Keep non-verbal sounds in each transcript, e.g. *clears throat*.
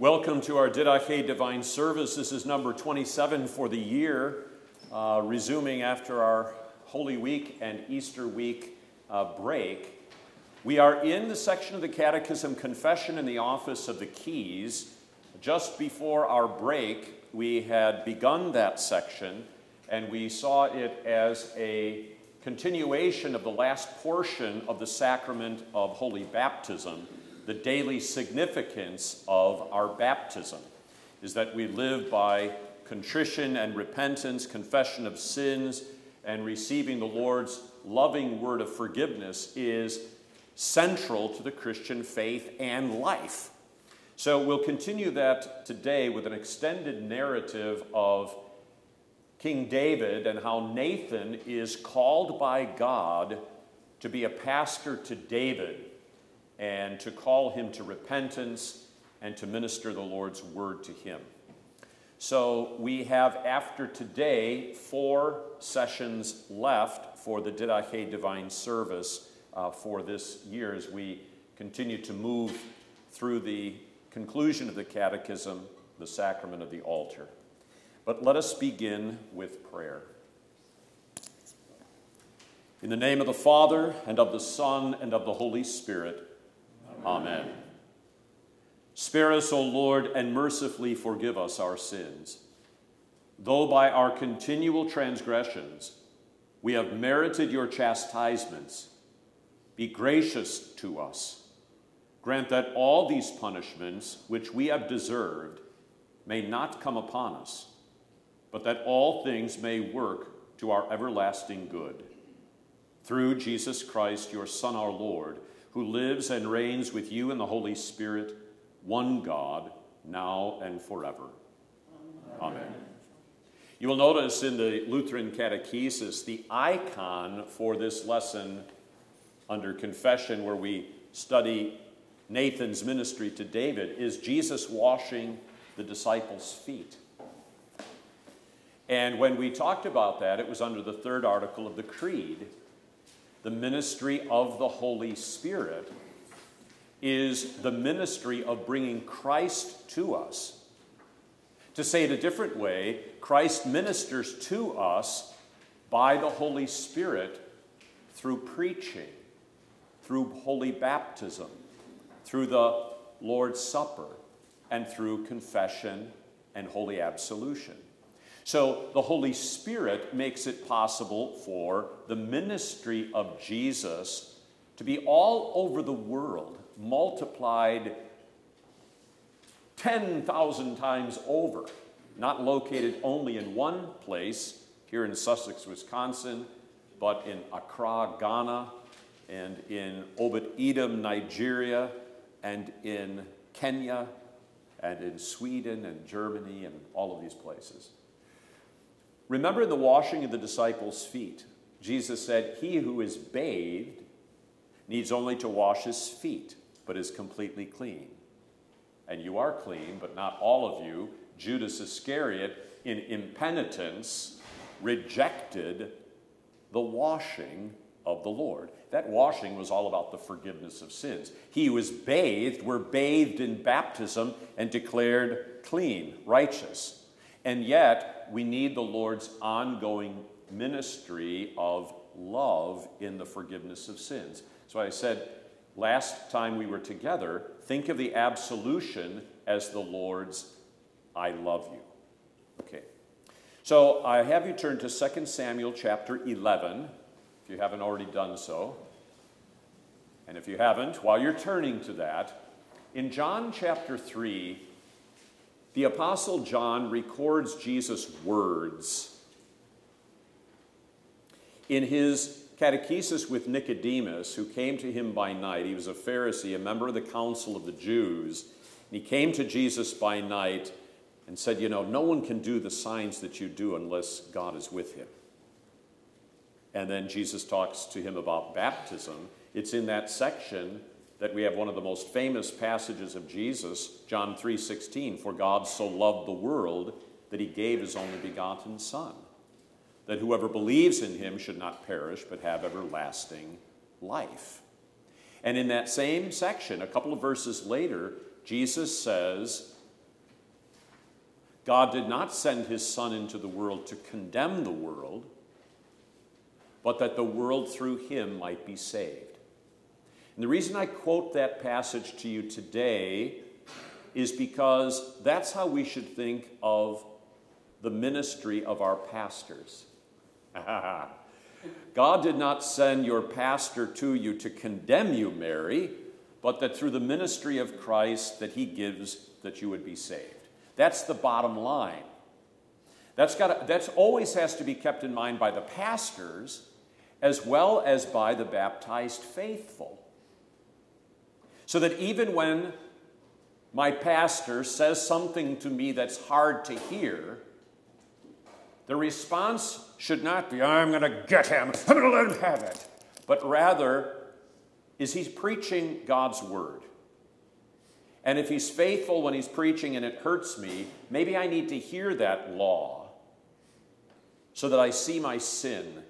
Welcome to our Didache Divine Service. This is number 27 for the year, uh, resuming after our Holy Week and Easter week uh, break. We are in the section of the Catechism Confession in the Office of the Keys. Just before our break, we had begun that section and we saw it as a continuation of the last portion of the sacrament of Holy Baptism the daily significance of our baptism is that we live by contrition and repentance, confession of sins, and receiving the Lord's loving word of forgiveness is central to the Christian faith and life. So we'll continue that today with an extended narrative of King David and how Nathan is called by God to be a pastor to David and to call him to repentance and to minister the Lord's word to him. So we have, after today, four sessions left for the Didache Divine Service uh, for this year as we continue to move through the conclusion of the Catechism, the sacrament of the altar. But let us begin with prayer. In the name of the Father, and of the Son, and of the Holy Spirit, Amen. Spare us, O Lord, and mercifully forgive us our sins. Though by our continual transgressions we have merited your chastisements, be gracious to us. Grant that all these punishments which we have deserved may not come upon us, but that all things may work to our everlasting good. Through Jesus Christ, your Son, our Lord, who lives and reigns with you in the Holy Spirit, one God, now and forever. Amen. Amen. You will notice in the Lutheran Catechesis the icon for this lesson under confession, where we study Nathan's ministry to David, is Jesus washing the disciples' feet. And when we talked about that, it was under the third article of the Creed the ministry of the Holy Spirit is the ministry of bringing Christ to us. To say it a different way, Christ ministers to us by the Holy Spirit through preaching, through holy baptism, through the Lord's Supper, and through confession and holy absolution. So the Holy Spirit makes it possible for the ministry of Jesus to be all over the world, multiplied 10,000 times over, not located only in one place, here in Sussex, Wisconsin, but in Accra, Ghana, and in Obot Idim, Nigeria, and in Kenya, and in Sweden and Germany, and all of these places. Remember in the washing of the disciples' feet, Jesus said, He who is bathed needs only to wash his feet, but is completely clean. And you are clean, but not all of you. Judas Iscariot, in impenitence, rejected the washing of the Lord. That washing was all about the forgiveness of sins. He was bathed, were bathed in baptism, and declared clean, righteous. And yet, we need the Lord's ongoing ministry of love in the forgiveness of sins. So I said last time we were together, think of the absolution as the Lord's I love you. Okay. So I have you turn to 2 Samuel chapter 11, if you haven't already done so. And if you haven't, while you're turning to that, in John chapter 3, the Apostle John records Jesus' words. In his catechesis with Nicodemus, who came to him by night, he was a Pharisee, a member of the council of the Jews, and he came to Jesus by night and said, You know, no one can do the signs that you do unless God is with him. And then Jesus talks to him about baptism. It's in that section that we have one of the most famous passages of Jesus, John 3:16, for God so loved the world that he gave his only begotten son, that whoever believes in him should not perish but have everlasting life. And in that same section, a couple of verses later, Jesus says God did not send his Son into the world to condemn the world, but that the world through him might be saved. And the reason I quote that passage to you today is because that's how we should think of the ministry of our pastors. *laughs* God did not send your pastor to you to condemn you, Mary, but that through the ministry of Christ that he gives that you would be saved. That's the bottom line. That's got that's always has to be kept in mind by the pastors as well as by the baptized faithful. So that even when my pastor says something to me that's hard to hear, the response should not be, I'm going to get him, I'm going to let him have it, but rather, is he preaching God's word? And if he's faithful when he's preaching and it hurts me, maybe I need to hear that law so that I see my sin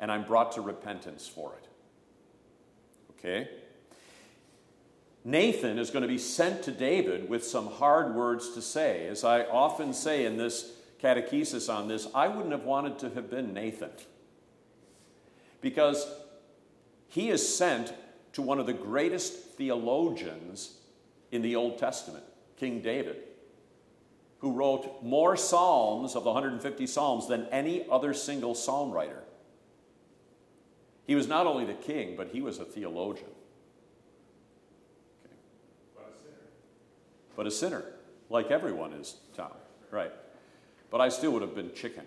and I'm brought to repentance for it. Okay? Nathan is going to be sent to David with some hard words to say. As I often say in this catechesis on this, I wouldn't have wanted to have been Nathan. Because he is sent to one of the greatest theologians in the Old Testament, King David, who wrote more Psalms of the 150 Psalms than any other single psalm writer. He was not only the king, but he was a theologian. Okay. But a sinner. But a sinner, like everyone is, Tom. Right but I still would have been chicken.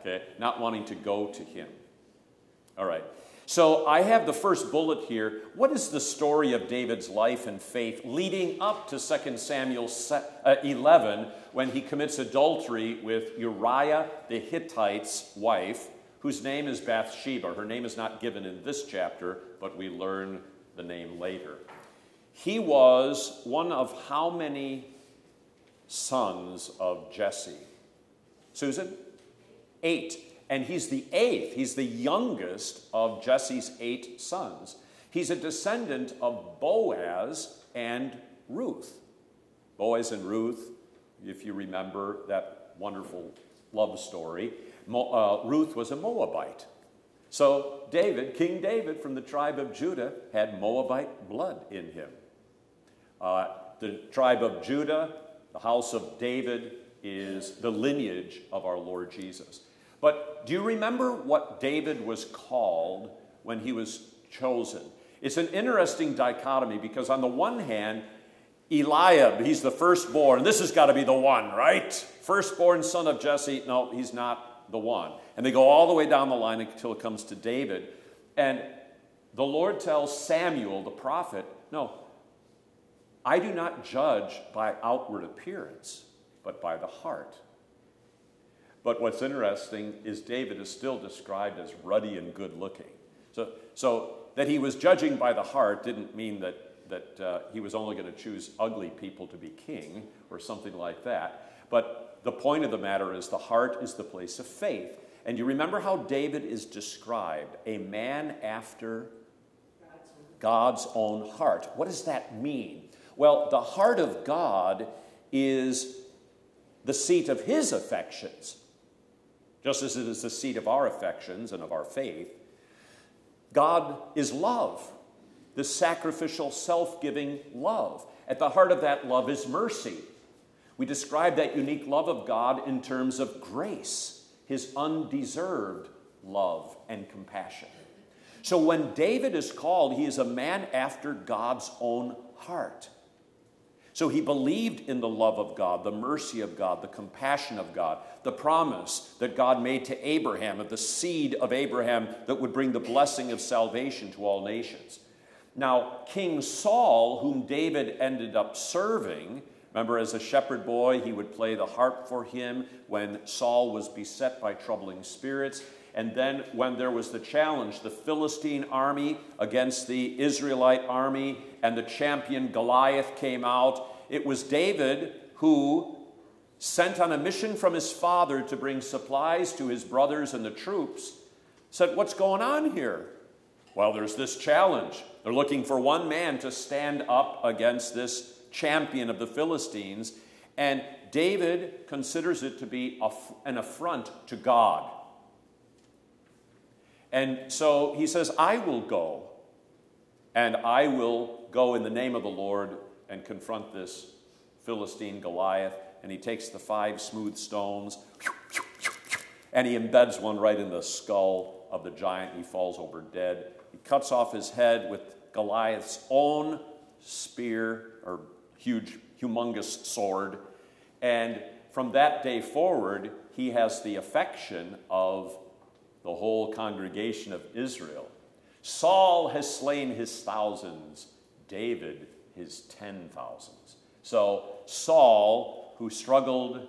Okay, not wanting to go to him. All right. So I have the first bullet here. What is the story of David's life and faith leading up to 2 Samuel uh, 11 when he commits adultery with Uriah the Hittite's wife, whose name is Bathsheba? Her name is not given in this chapter, but we learn the name later. He was one of how many sons of Jesse. Susan? Eight. And he's the eighth, he's the youngest of Jesse's eight sons. He's a descendant of Boaz and Ruth. Boaz and Ruth, if you remember that wonderful love story, uh, Ruth was a Moabite. So David, King David from the tribe of Judah, had Moabite blood in him. Uh, the tribe of Judah the house of David is the lineage of our Lord Jesus. But do you remember what David was called when he was chosen? It's an interesting dichotomy because, on the one hand, Eliab, he's the firstborn. This has got to be the one, right? Firstborn son of Jesse. No, he's not the one. And they go all the way down the line until it comes to David. And the Lord tells Samuel, the prophet, no, I do not judge by outward appearance, but by the heart. But what's interesting is David is still described as ruddy and good looking. So, so that he was judging by the heart didn't mean that, that uh, he was only going to choose ugly people to be king or something like that. But the point of the matter is the heart is the place of faith. And you remember how David is described a man after God's own heart. What does that mean? Well, the heart of God is the seat of his affections, just as it is the seat of our affections and of our faith. God is love, the sacrificial, self giving love. At the heart of that love is mercy. We describe that unique love of God in terms of grace, his undeserved love and compassion. So when David is called, he is a man after God's own heart. So he believed in the love of God, the mercy of God, the compassion of God, the promise that God made to Abraham of the seed of Abraham that would bring the blessing of salvation to all nations. Now, King Saul, whom David ended up serving, remember as a shepherd boy, he would play the harp for him when Saul was beset by troubling spirits. And then, when there was the challenge, the Philistine army against the Israelite army, and the champion Goliath came out, it was David who, sent on a mission from his father to bring supplies to his brothers and the troops, said, What's going on here? Well, there's this challenge. They're looking for one man to stand up against this champion of the Philistines. And David considers it to be an affront to God. And so he says, I will go, and I will go in the name of the Lord and confront this Philistine Goliath. And he takes the five smooth stones and he embeds one right in the skull of the giant. He falls over dead. He cuts off his head with Goliath's own spear or huge, humongous sword. And from that day forward, he has the affection of the whole congregation of Israel. Saul has slain his thousands, David his ten thousands. So Saul, who struggled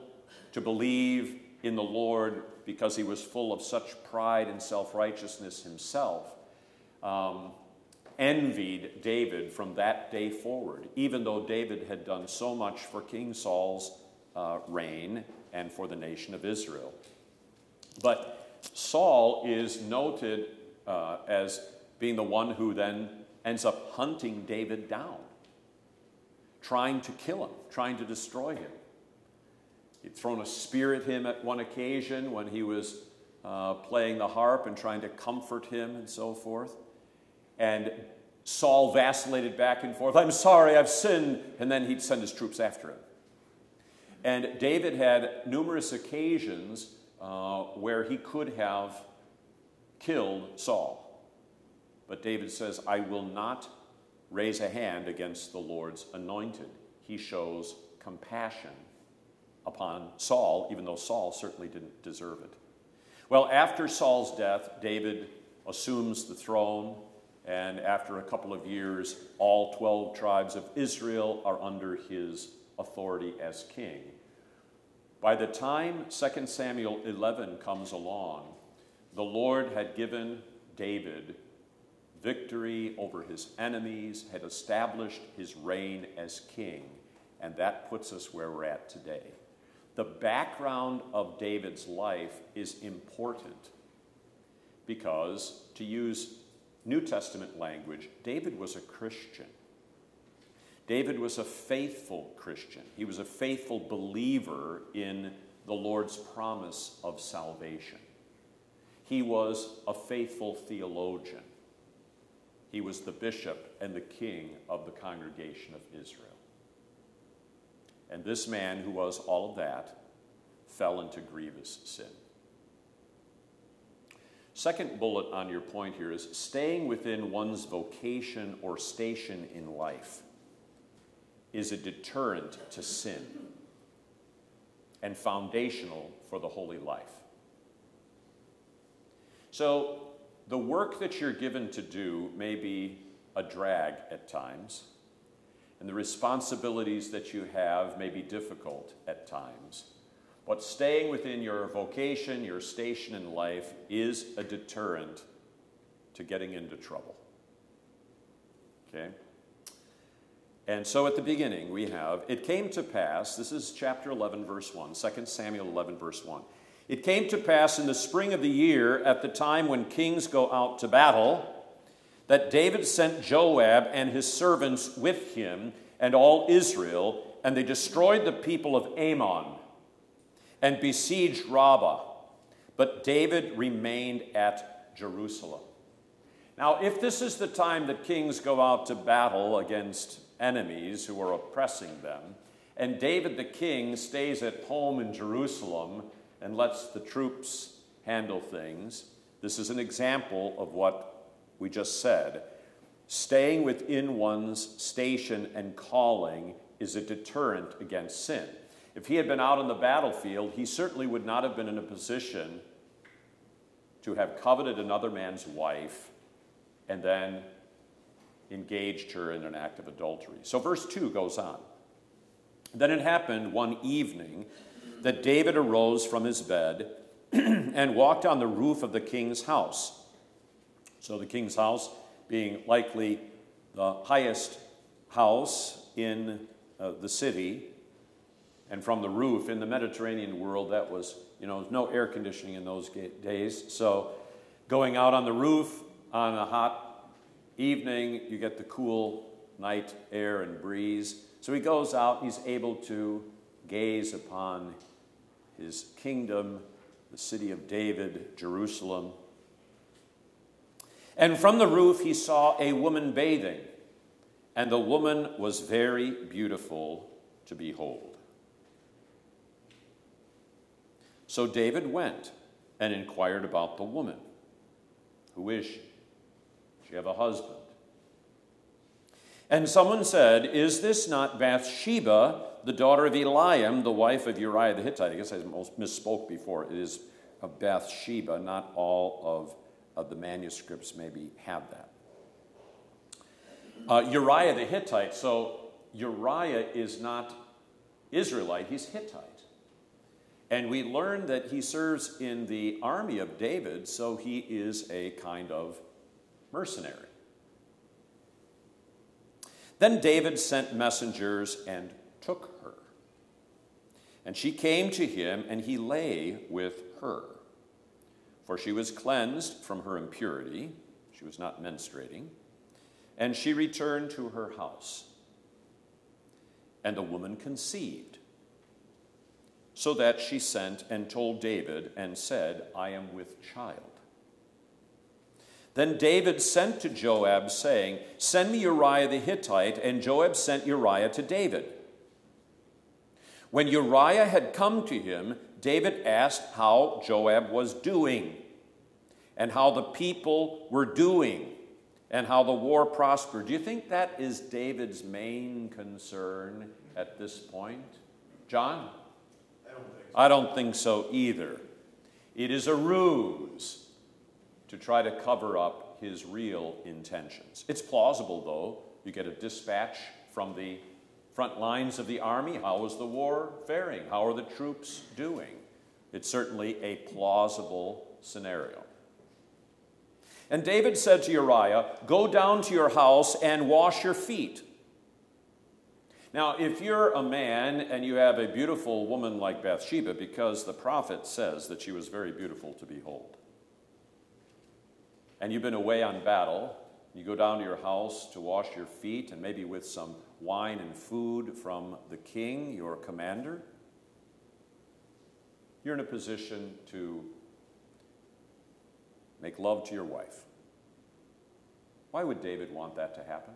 to believe in the Lord because he was full of such pride and self righteousness himself, um, envied David from that day forward, even though David had done so much for King Saul's uh, reign and for the nation of Israel. But Saul is noted uh, as being the one who then ends up hunting David down, trying to kill him, trying to destroy him. He'd thrown a spear at him at one occasion when he was uh, playing the harp and trying to comfort him and so forth. And Saul vacillated back and forth. I'm sorry, I've sinned. And then he'd send his troops after him. And David had numerous occasions uh, where he could have killed Saul. But David says, I will not raise a hand against the Lord's anointed. He shows compassion upon Saul, even though Saul certainly didn't deserve it. Well, after Saul's death, David assumes the throne, and after a couple of years, all 12 tribes of Israel are under his authority as king. By the time 2 Samuel 11 comes along, the Lord had given David victory over his enemies, had established his reign as king, and that puts us where we're at today. The background of David's life is important because, to use New Testament language, David was a Christian. David was a faithful Christian. He was a faithful believer in the Lord's promise of salvation. He was a faithful theologian. He was the bishop and the king of the congregation of Israel. And this man, who was all of that, fell into grievous sin. Second bullet on your point here is staying within one's vocation or station in life is a deterrent to sin and foundational for the holy life. So, the work that you're given to do may be a drag at times, and the responsibilities that you have may be difficult at times. But staying within your vocation, your station in life, is a deterrent to getting into trouble. Okay? And so at the beginning, we have, it came to pass, this is chapter 11, verse 1, 2 Samuel 11, verse 1. It came to pass in the spring of the year, at the time when kings go out to battle, that David sent Joab and his servants with him and all Israel, and they destroyed the people of Ammon and besieged Rabbah. But David remained at Jerusalem. Now, if this is the time that kings go out to battle against enemies who are oppressing them, and David the king stays at home in Jerusalem and lets the troops handle things, this is an example of what we just said. Staying within one's station and calling is a deterrent against sin. If he had been out on the battlefield, he certainly would not have been in a position to have coveted another man's wife and then engaged her in an act of adultery. So, verse 2 goes on. Then it happened one evening that David arose from his bed *clears throat* and walked on the roof of the king's house. So, the king's house being likely the highest house in uh, the city, and from the roof in the Mediterranean world, that was, you know, no air conditioning in those days. So going out on the roof on a hot evening, you get the cool night air and breeze. So he goes out, he's able to gaze upon his kingdom, the city of David, Jerusalem. And from the roof he saw a woman bathing, and the woman was very beautiful to behold. So David went and inquired about the woman. Who is she? Does She have a husband. And someone said, Is this not Bathsheba, the daughter of Eliam, the wife of Uriah the Hittite? I guess I misspoke before. It is of Bathsheba. Not all of, of the manuscripts maybe have that. Uh, Uriah the Hittite. So Uriah is not Israelite, he's Hittite. And we learn that he serves in the army of David, so he is a kind of mercenary. Then David sent messengers and took her. And she came to him, and he lay with her. For she was cleansed from her impurity, she was not menstruating, and she returned to her house. And the woman conceived, so that she sent and told David and said, I am with child. Then David sent to Joab, saying, Send me Uriah the Hittite. And Joab sent Uriah to David. When Uriah had come to him, David asked how Joab was doing, and how the people were doing, and how the war prospered. Do you think that is David's main concern at this point? John? I don't think so, either. It is a ruse to try to cover up his real intentions. It's plausible, though. You get a dispatch from the front lines of the army. How is the war faring? How are the troops doing? It's certainly a plausible scenario. And David said to Uriah, Go down to your house and wash your feet. Now, if you're a man and you have a beautiful woman like Bathsheba, because the prophet says that she was very beautiful to behold, and you've been away on battle, you go down to your house to wash your feet and maybe with some wine and food from the king, your commander, you're in a position to make love to your wife. Why would David want that to happen?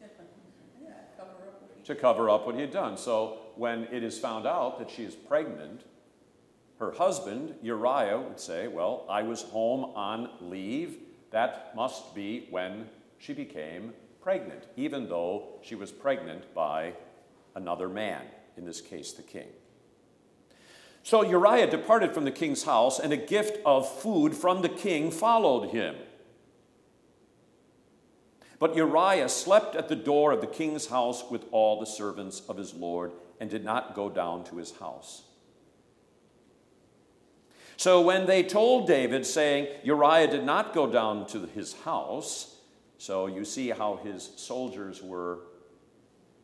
*laughs* to cover up what he had done. So when it is found out that she is pregnant, her husband, Uriah, would say, Well, I was home on leave. That must be when she became pregnant, even though she was pregnant by another man, in this case, the king. So Uriah departed from the king's house, and a gift of food from the king followed him. But Uriah slept at the door of the king's house with all the servants of his Lord and did not go down to his house. So when they told David, saying, Uriah did not go down to his house, so you see how his soldiers were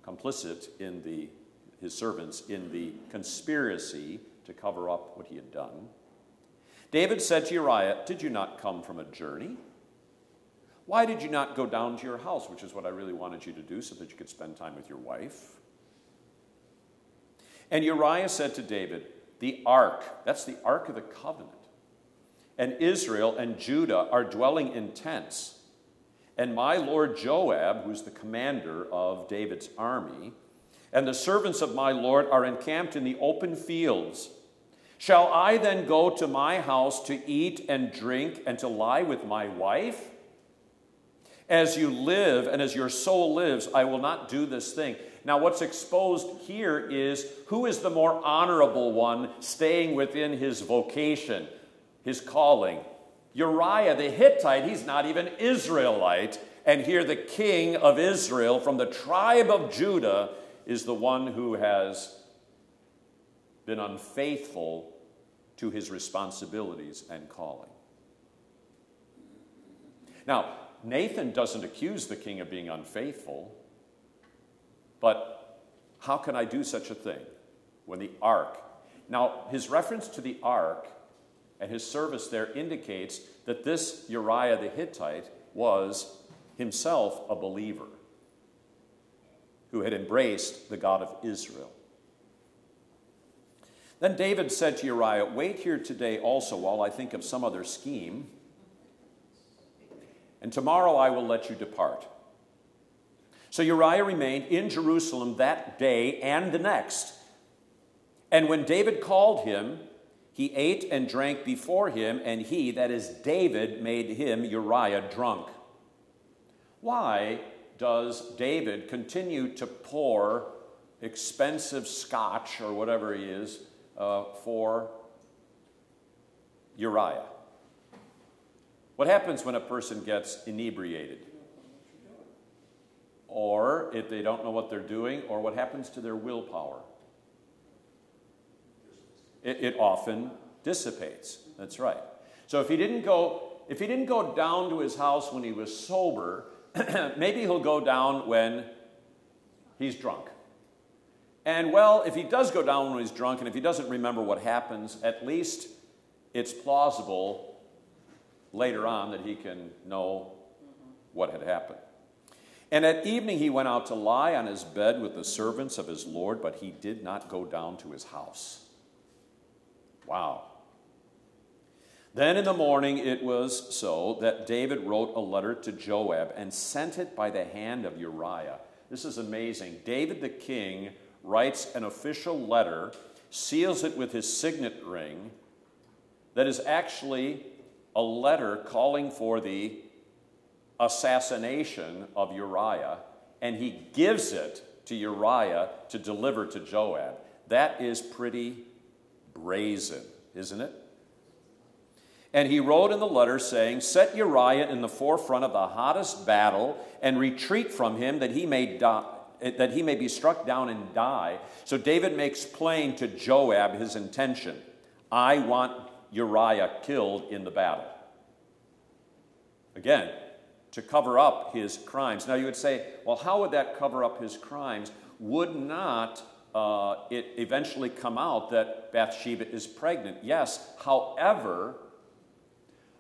complicit in the, his servants in the conspiracy to cover up what he had done. David said to Uriah, Did you not come from a journey? Why did you not go down to your house, which is what I really wanted you to do so that you could spend time with your wife? And Uriah said to David, the ark, that's the ark of the covenant. And Israel and Judah are dwelling in tents. And my lord Joab, who's the commander of David's army, and the servants of my lord are encamped in the open fields. Shall I then go to my house to eat and drink and to lie with my wife? As you live and as your soul lives, I will not do this thing. Now, what's exposed here is who is the more honorable one staying within his vocation, his calling? Uriah the Hittite, he's not even Israelite. And here, the king of Israel from the tribe of Judah is the one who has been unfaithful to his responsibilities and calling. Now, Nathan doesn't accuse the king of being unfaithful. But how can I do such a thing when the ark? Now, his reference to the ark and his service there indicates that this Uriah the Hittite was himself a believer. who had embraced the God of Israel. Then David said to Uriah, Wait here today also while I think of some other scheme, and tomorrow I will let you depart. So Uriah remained in Jerusalem that day and the next. And when David called him, he ate and drank before him, and he, that is David, made him, Uriah, drunk. Why does David continue to pour expensive scotch or whatever he is uh, for Uriah? What happens when a person gets inebriated? Or if they don't know what they're doing, or what happens to their willpower? It, it often dissipates. That's right. So if he didn't go, if he didn't go down to his house when he was sober, *clears throat* maybe he'll go down when he's drunk. And well, if he does go down when he's drunk, and if he doesn't remember what happens, at least it's plausible later on that he can know what had happened. And at evening he went out to lie on his bed with the servants of his Lord, but he did not go down to his house. Wow. Then in the morning it was so that David wrote a letter to Joab and sent it by the hand of Uriah. This is amazing. David the king writes an official letter, seals it with his signet ring, that is actually a letter calling for the assassination of Uriah, and he gives it to Uriah to deliver to Joab. That is pretty brazen, isn't it? And he wrote in the letter saying, Set Uriah in the forefront of the hottest battle and retreat from him that he may die, that he may be struck down and die. So David makes plain to Joab his intention. I want Uriah killed in the battle. Again, to cover up his crimes. Now you would say, well, how would that cover up his crimes? Would not uh, it eventually come out that Bathsheba is pregnant. Yes, however,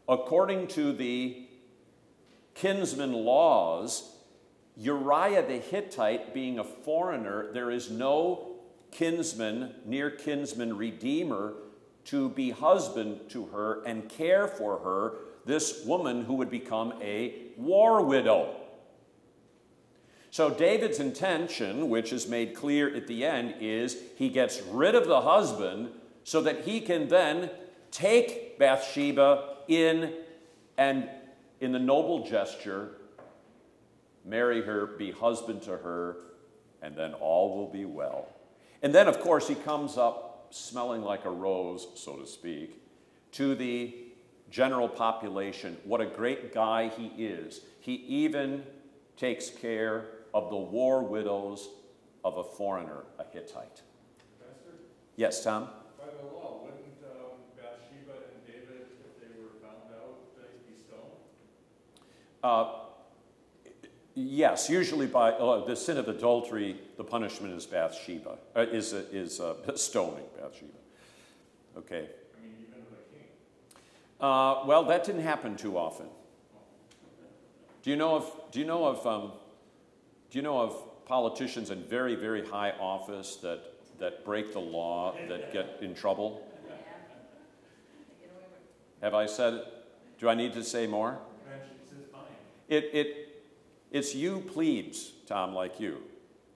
according to the kinsman laws, Uriah the Hittite being a foreigner, there is no kinsman, near kinsman redeemer to be husband to her and care for her, this woman who would become a war widow. So, David's intention, which is made clear at the end, is he gets rid of the husband so that he can then take Bathsheba in and, in the noble gesture, marry her, be husband to her, and then all will be well. And then, of course, he comes up smelling like a rose, so to speak, to the general population. What a great guy he is. He even takes care of the war widows of a foreigner, a Hittite. Pastor, Yes, Tom? by the law, wouldn't um, Bathsheba and David, if they were found out, they'd be stoned? Uh, yes, usually by uh, the sin of adultery, the punishment is Bathsheba, uh, is, is uh, *laughs* stoning Bathsheba. Okay. I mean, even the king. Uh, well, that didn't happen too often. Do you know of, do you know of, um, do you know of politicians in very, very high office that, that break the law, that get in trouble? Have I said it? Do I need to say more? It, it, it's you plebes, Tom, like you.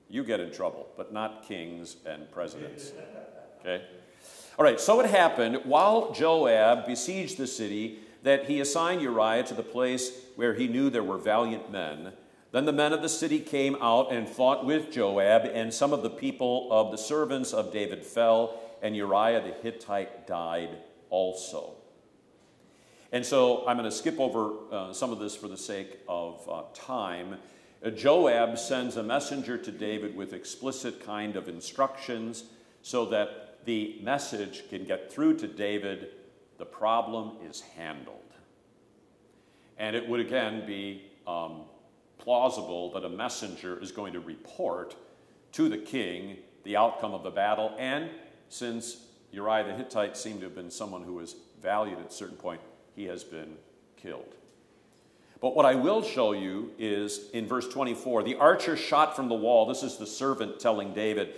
You get in trouble, but not kings and presidents. Okay? All right, so it happened while Joab besieged the city that he assigned Uriah to the place where he knew there were valiant men. Then the men of the city came out and fought with Joab, and some of the people of the servants of David fell, and Uriah the Hittite died also. And so I'm going to skip over uh, some of this for the sake of uh, time. Uh, Joab sends a messenger to David with explicit kind of instructions so that the message can get through to David. The problem is handled. And it would again be um, plausible that a messenger is going to report to the king the outcome of the battle. And since Uriah the Hittite seemed to have been someone who was valued at a certain point, he has been killed. But what I will show you is in verse 24 the archer shot from the wall. This is the servant telling David,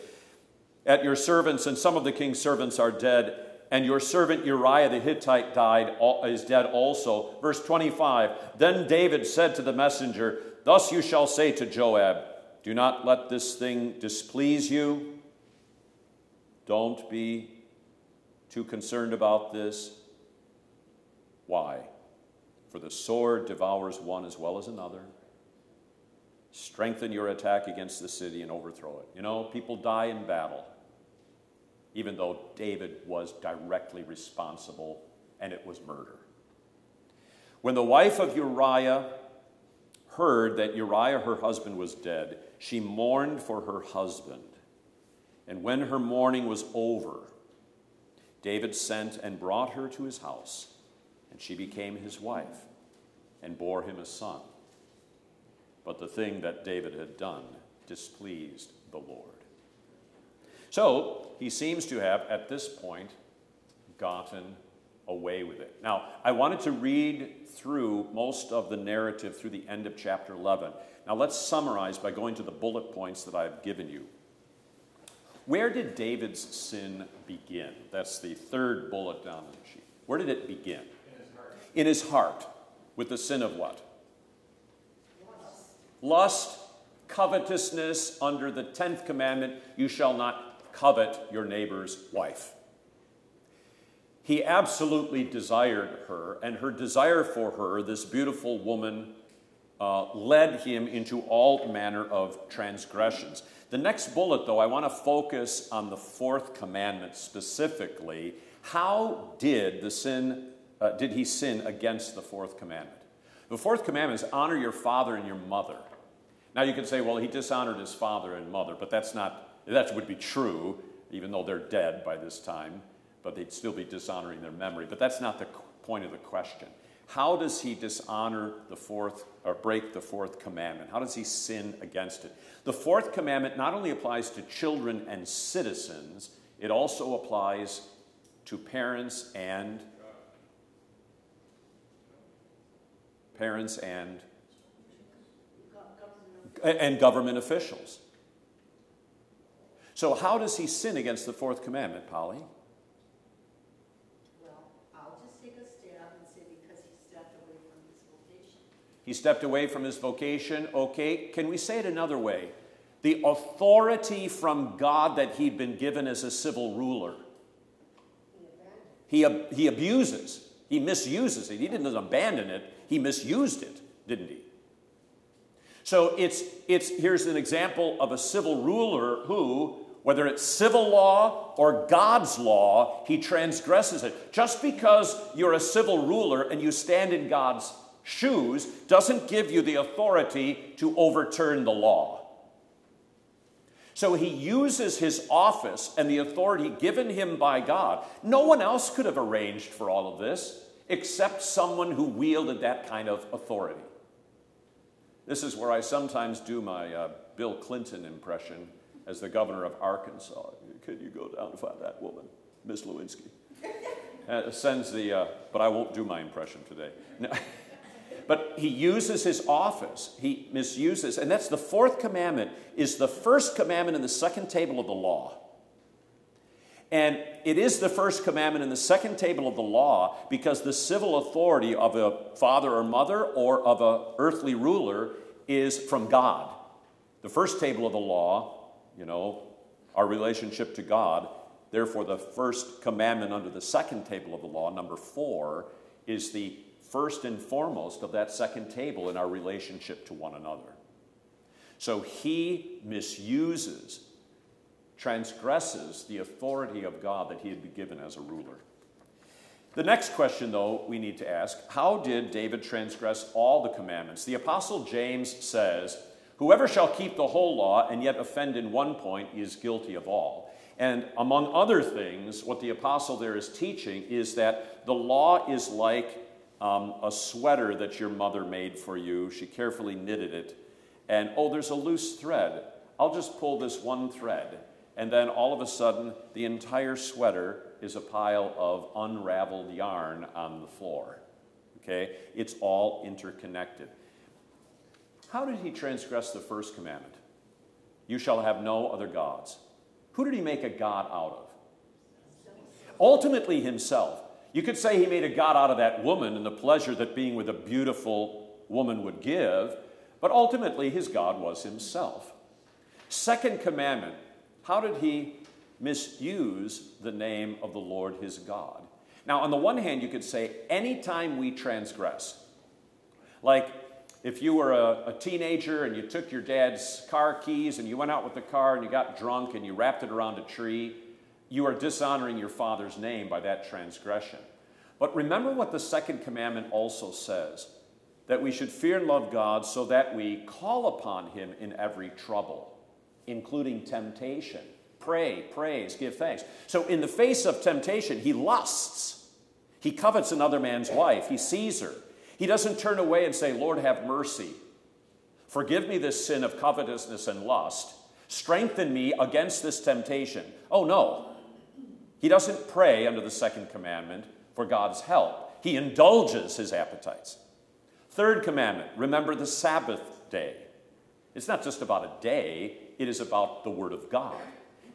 At your servants, and some of the king's servants are dead, and your servant Uriah the Hittite died, is dead also. Verse 25 Then David said to the messenger, Thus you shall say to Joab, Do not let this thing displease you. Don't be too concerned about this. Why? For the sword devours one as well as another. Strengthen your attack against the city and overthrow it. You know, people die in battle even though David was directly responsible and it was murder. When the wife of Uriah heard that Uriah, her husband, was dead, she mourned for her husband. And when her mourning was over, David sent and brought her to his house, and she became his wife and bore him a son. But the thing that David had done displeased the Lord. So he seems to have, at this point, gotten away with it. Now, I wanted to read through most of the narrative through the end of chapter 11. Now, let's summarize by going to the bullet points that I've given you. Where did David's sin begin? That's the third bullet down on the sheet. Where did it begin? In his heart. In his heart. With the sin of what? Lust. Lust, covetousness, under the 10th commandment, you shall not covet your neighbor's wife. He absolutely desired her, and her desire for her, this beautiful woman, uh, led him into all manner of transgressions. The next bullet, though, I want to focus on the fourth commandment specifically. How did the sin? Uh, did he sin against the fourth commandment? The fourth commandment is honor your father and your mother. Now you can say, well, he dishonored his father and mother, but that's not that would be true, even though they're dead by this time, but they'd still be dishonoring their memory. But that's not the point of the question. How does he dishonor the fourth or break the fourth commandment? How does he sin against it? The fourth commandment not only applies to children and citizens, it also applies to parents and parents and and government officials. So, how does he sin against the fourth commandment, Polly? Well, I'll just take a stab and say because he stepped away from his vocation. He stepped away from his vocation. Okay, can we say it another way? The authority from God that he'd been given as a civil ruler, He he, abuses, he misuses it. He didn't abandon it, he misused it, didn't he? So it's, it's here's an example of a civil ruler who whether it's civil law or God's law, he transgresses it. Just because you're a civil ruler and you stand in God's shoes doesn't give you the authority to overturn the law. So he uses his office and the authority given him by God. No one else could have arranged for all of this except someone who wielded that kind of authority. This is where I sometimes do my uh, Bill Clinton impression as the governor of Arkansas. Could you go down and find that woman, Miss Lewinsky? *laughs* Uh, sends the, uh, but I won't do my impression today. *laughs* but he uses his office. He misuses, and that's the fourth commandment. Is the first commandment in the second table of the law. And it is the first commandment in the second table of the law because the civil authority of a father or mother or of a earthly ruler is from God. The first table of the law you know, our relationship to God. Therefore, the first commandment under the second table of the law, number four, is the first and foremost of that second table in our relationship to one another. So he misuses, transgresses the authority of God that he had been given as a ruler. The next question, though, we need to ask how did David transgress all the commandments? The Apostle James says, Whoever shall keep the whole law and yet offend in one point is guilty of all. And among other things, what the apostle there is teaching is that the law is like um, a sweater that your mother made for you. She carefully knitted it. And oh, there's a loose thread. I'll just pull this one thread. And then all of a sudden, the entire sweater is a pile of unraveled yarn on the floor. Okay? It's all interconnected. How did he transgress the first commandment? You shall have no other gods. Who did he make a God out of? Ultimately, himself. You could say he made a God out of that woman and the pleasure that being with a beautiful woman would give, but ultimately his God was himself. Second commandment how did he misuse the name of the Lord his God? Now, on the one hand, you could say anytime we transgress, like if you were a, a, teenager and you took your dad's car keys and you went out with the car and you got drunk and you wrapped it around a tree, you are dishonoring your father's name by that transgression. But remember what the second commandment also says that we should fear and love God so that we call upon him in every trouble, including temptation. Pray, praise, give thanks. So, in the face of temptation, he lusts. He covets another man's wife. He sees her. He doesn't turn away and say, Lord, have mercy. Forgive me this sin of covetousness and lust. Strengthen me against this temptation. Oh, no. He doesn't pray under the second commandment for God's help, he indulges his appetites. Third commandment remember the Sabbath day. It's not just about a day, it is about the Word of God.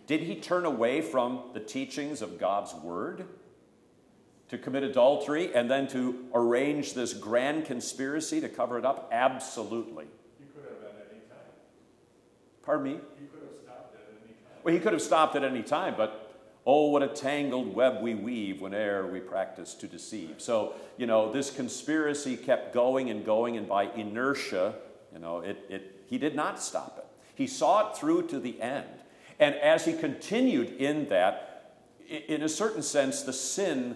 Did he turn away from the teachings of God's Word? to commit adultery and then to arrange this grand conspiracy to cover it up? Absolutely. He could have at any time. Pardon me? He could have stopped at any time. Well, he could have stopped at any time, but oh, what a tangled web we weave whene'er we practice to deceive. So, you know, this conspiracy kept going and going, and by inertia, you know, it, it, he did not stop it. He saw it through to the end. And as he continued in that, in a certain sense, the sin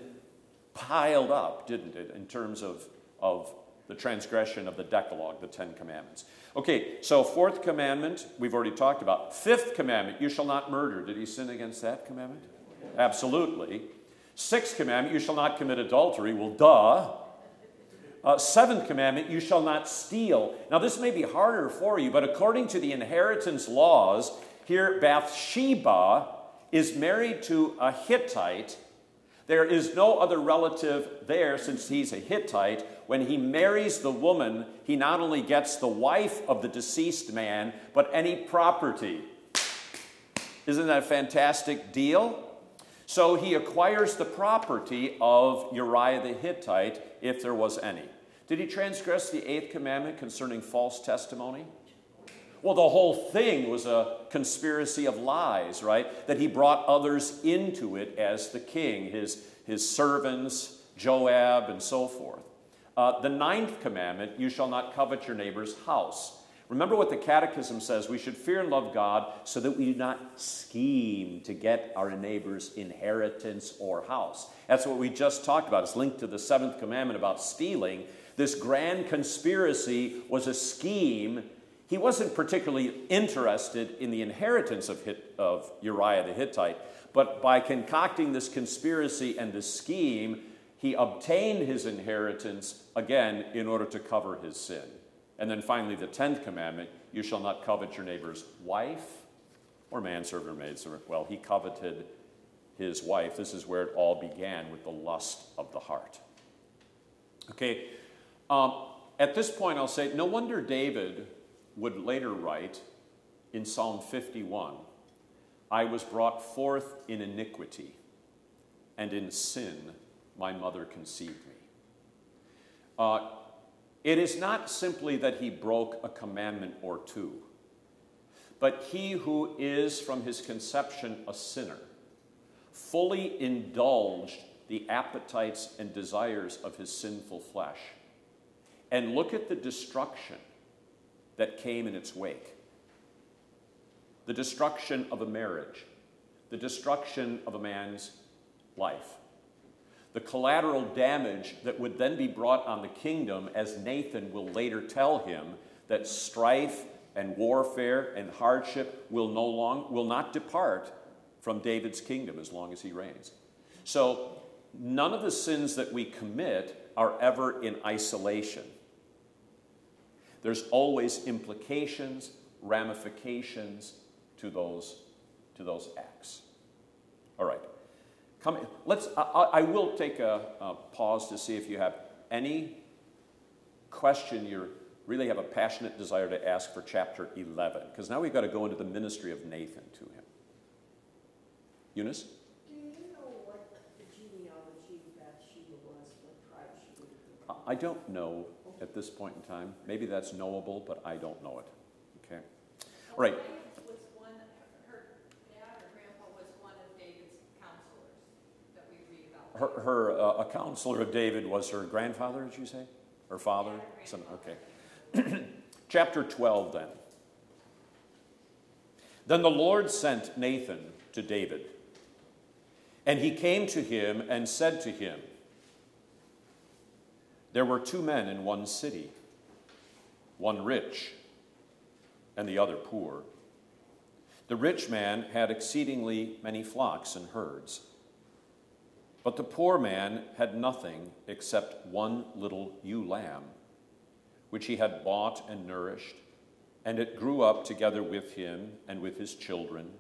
piled up, didn't it, in terms of, of the transgression of the Decalogue, the Ten Commandments. Okay, so fourth commandment, we've already talked about. Fifth commandment, you shall not murder. Did he sin against that commandment? Absolutely. Sixth commandment, you shall not commit adultery. Well, duh. Uh, seventh commandment, you shall not steal. Now, this may be harder for you, but according to the inheritance laws, here Bathsheba is married to a Hittite there is no other relative there since he's a Hittite. When he marries the woman, he not only gets the wife of the deceased man, but any property. Isn't that a fantastic deal? So he acquires the property of Uriah the Hittite, if there was any. Did he transgress the eighth commandment concerning false testimony? Well, the whole thing was a conspiracy of lies, right? That he brought others into it as the king, his, his servants, Joab, and so forth. Uh, the ninth commandment you shall not covet your neighbor's house. Remember what the Catechism says we should fear and love God so that we do not scheme to get our neighbor's inheritance or house. That's what we just talked about. It's linked to the seventh commandment about stealing. This grand conspiracy was a scheme he wasn't particularly interested in the inheritance of, Hit, of Uriah the Hittite, but by concocting this conspiracy and this scheme, he obtained his inheritance again in order to cover his sin. And then finally, the 10th commandment you shall not covet your neighbor's wife or manservant or maidservant. Well, he coveted his wife. This is where it all began with the lust of the heart. Okay, um, at this point, I'll say no wonder David would later write in Psalm 51 I was brought forth in iniquity, and in sin my mother conceived me. Uh, it is not simply that he broke a commandment or two, but he who is from his conception a sinner fully indulged the appetites and desires of his sinful flesh. And look at the destruction that came in its wake the destruction of a marriage, the destruction of a man's life, the collateral damage that would then be brought on the kingdom, as Nathan will later tell him that strife and warfare and hardship will no long will not depart from David's kingdom as long as he reigns. So none of the sins that we commit are ever in isolation. There's always implications, ramifications to those, to those acts. All right. Come, let's, I, I will take a, a pause to see if you have any question you really have a passionate desire to ask for chapter 11? Because now we've got to go into the ministry of Nathan to him. Eunice? Do you know what the genealogy of Bathsheba was, what tribe she would have been? I don't know at this point in time. Maybe that's knowable, but I don't know it. Okay? All right. Wife was one, her dad or grandpa was one of David's counselors that we read about. Her, her uh, a counselor of David was her grandfather, did you say? Her father? Yeah, Some, okay. *clears throat* Chapter 12 then. Then the Lord sent Nathan to David. And he came to him and said to him, There were two men in one city, one rich and the other poor. The rich man had exceedingly many flocks and herds. But the poor man had nothing except one little ewe lamb, which he had bought and nourished, and it grew up together with him and with his children.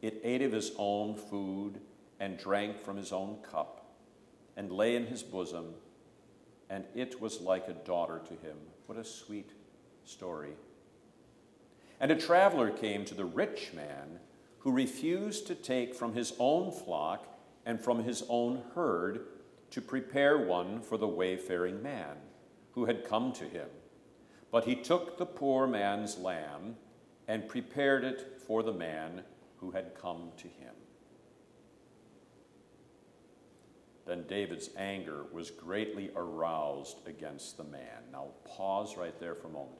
It ate of his own food and drank from his own cup, and lay in his bosom, and it was like a daughter to him. What a sweet story. And a traveler came to the rich man who refused to take from his own flock and from his own herd to prepare one for the wayfaring man who had come to him. But he took the poor man's lamb and prepared it for the man who had come to him. Then David's anger was greatly aroused against the man. Now, pause right there for a moment.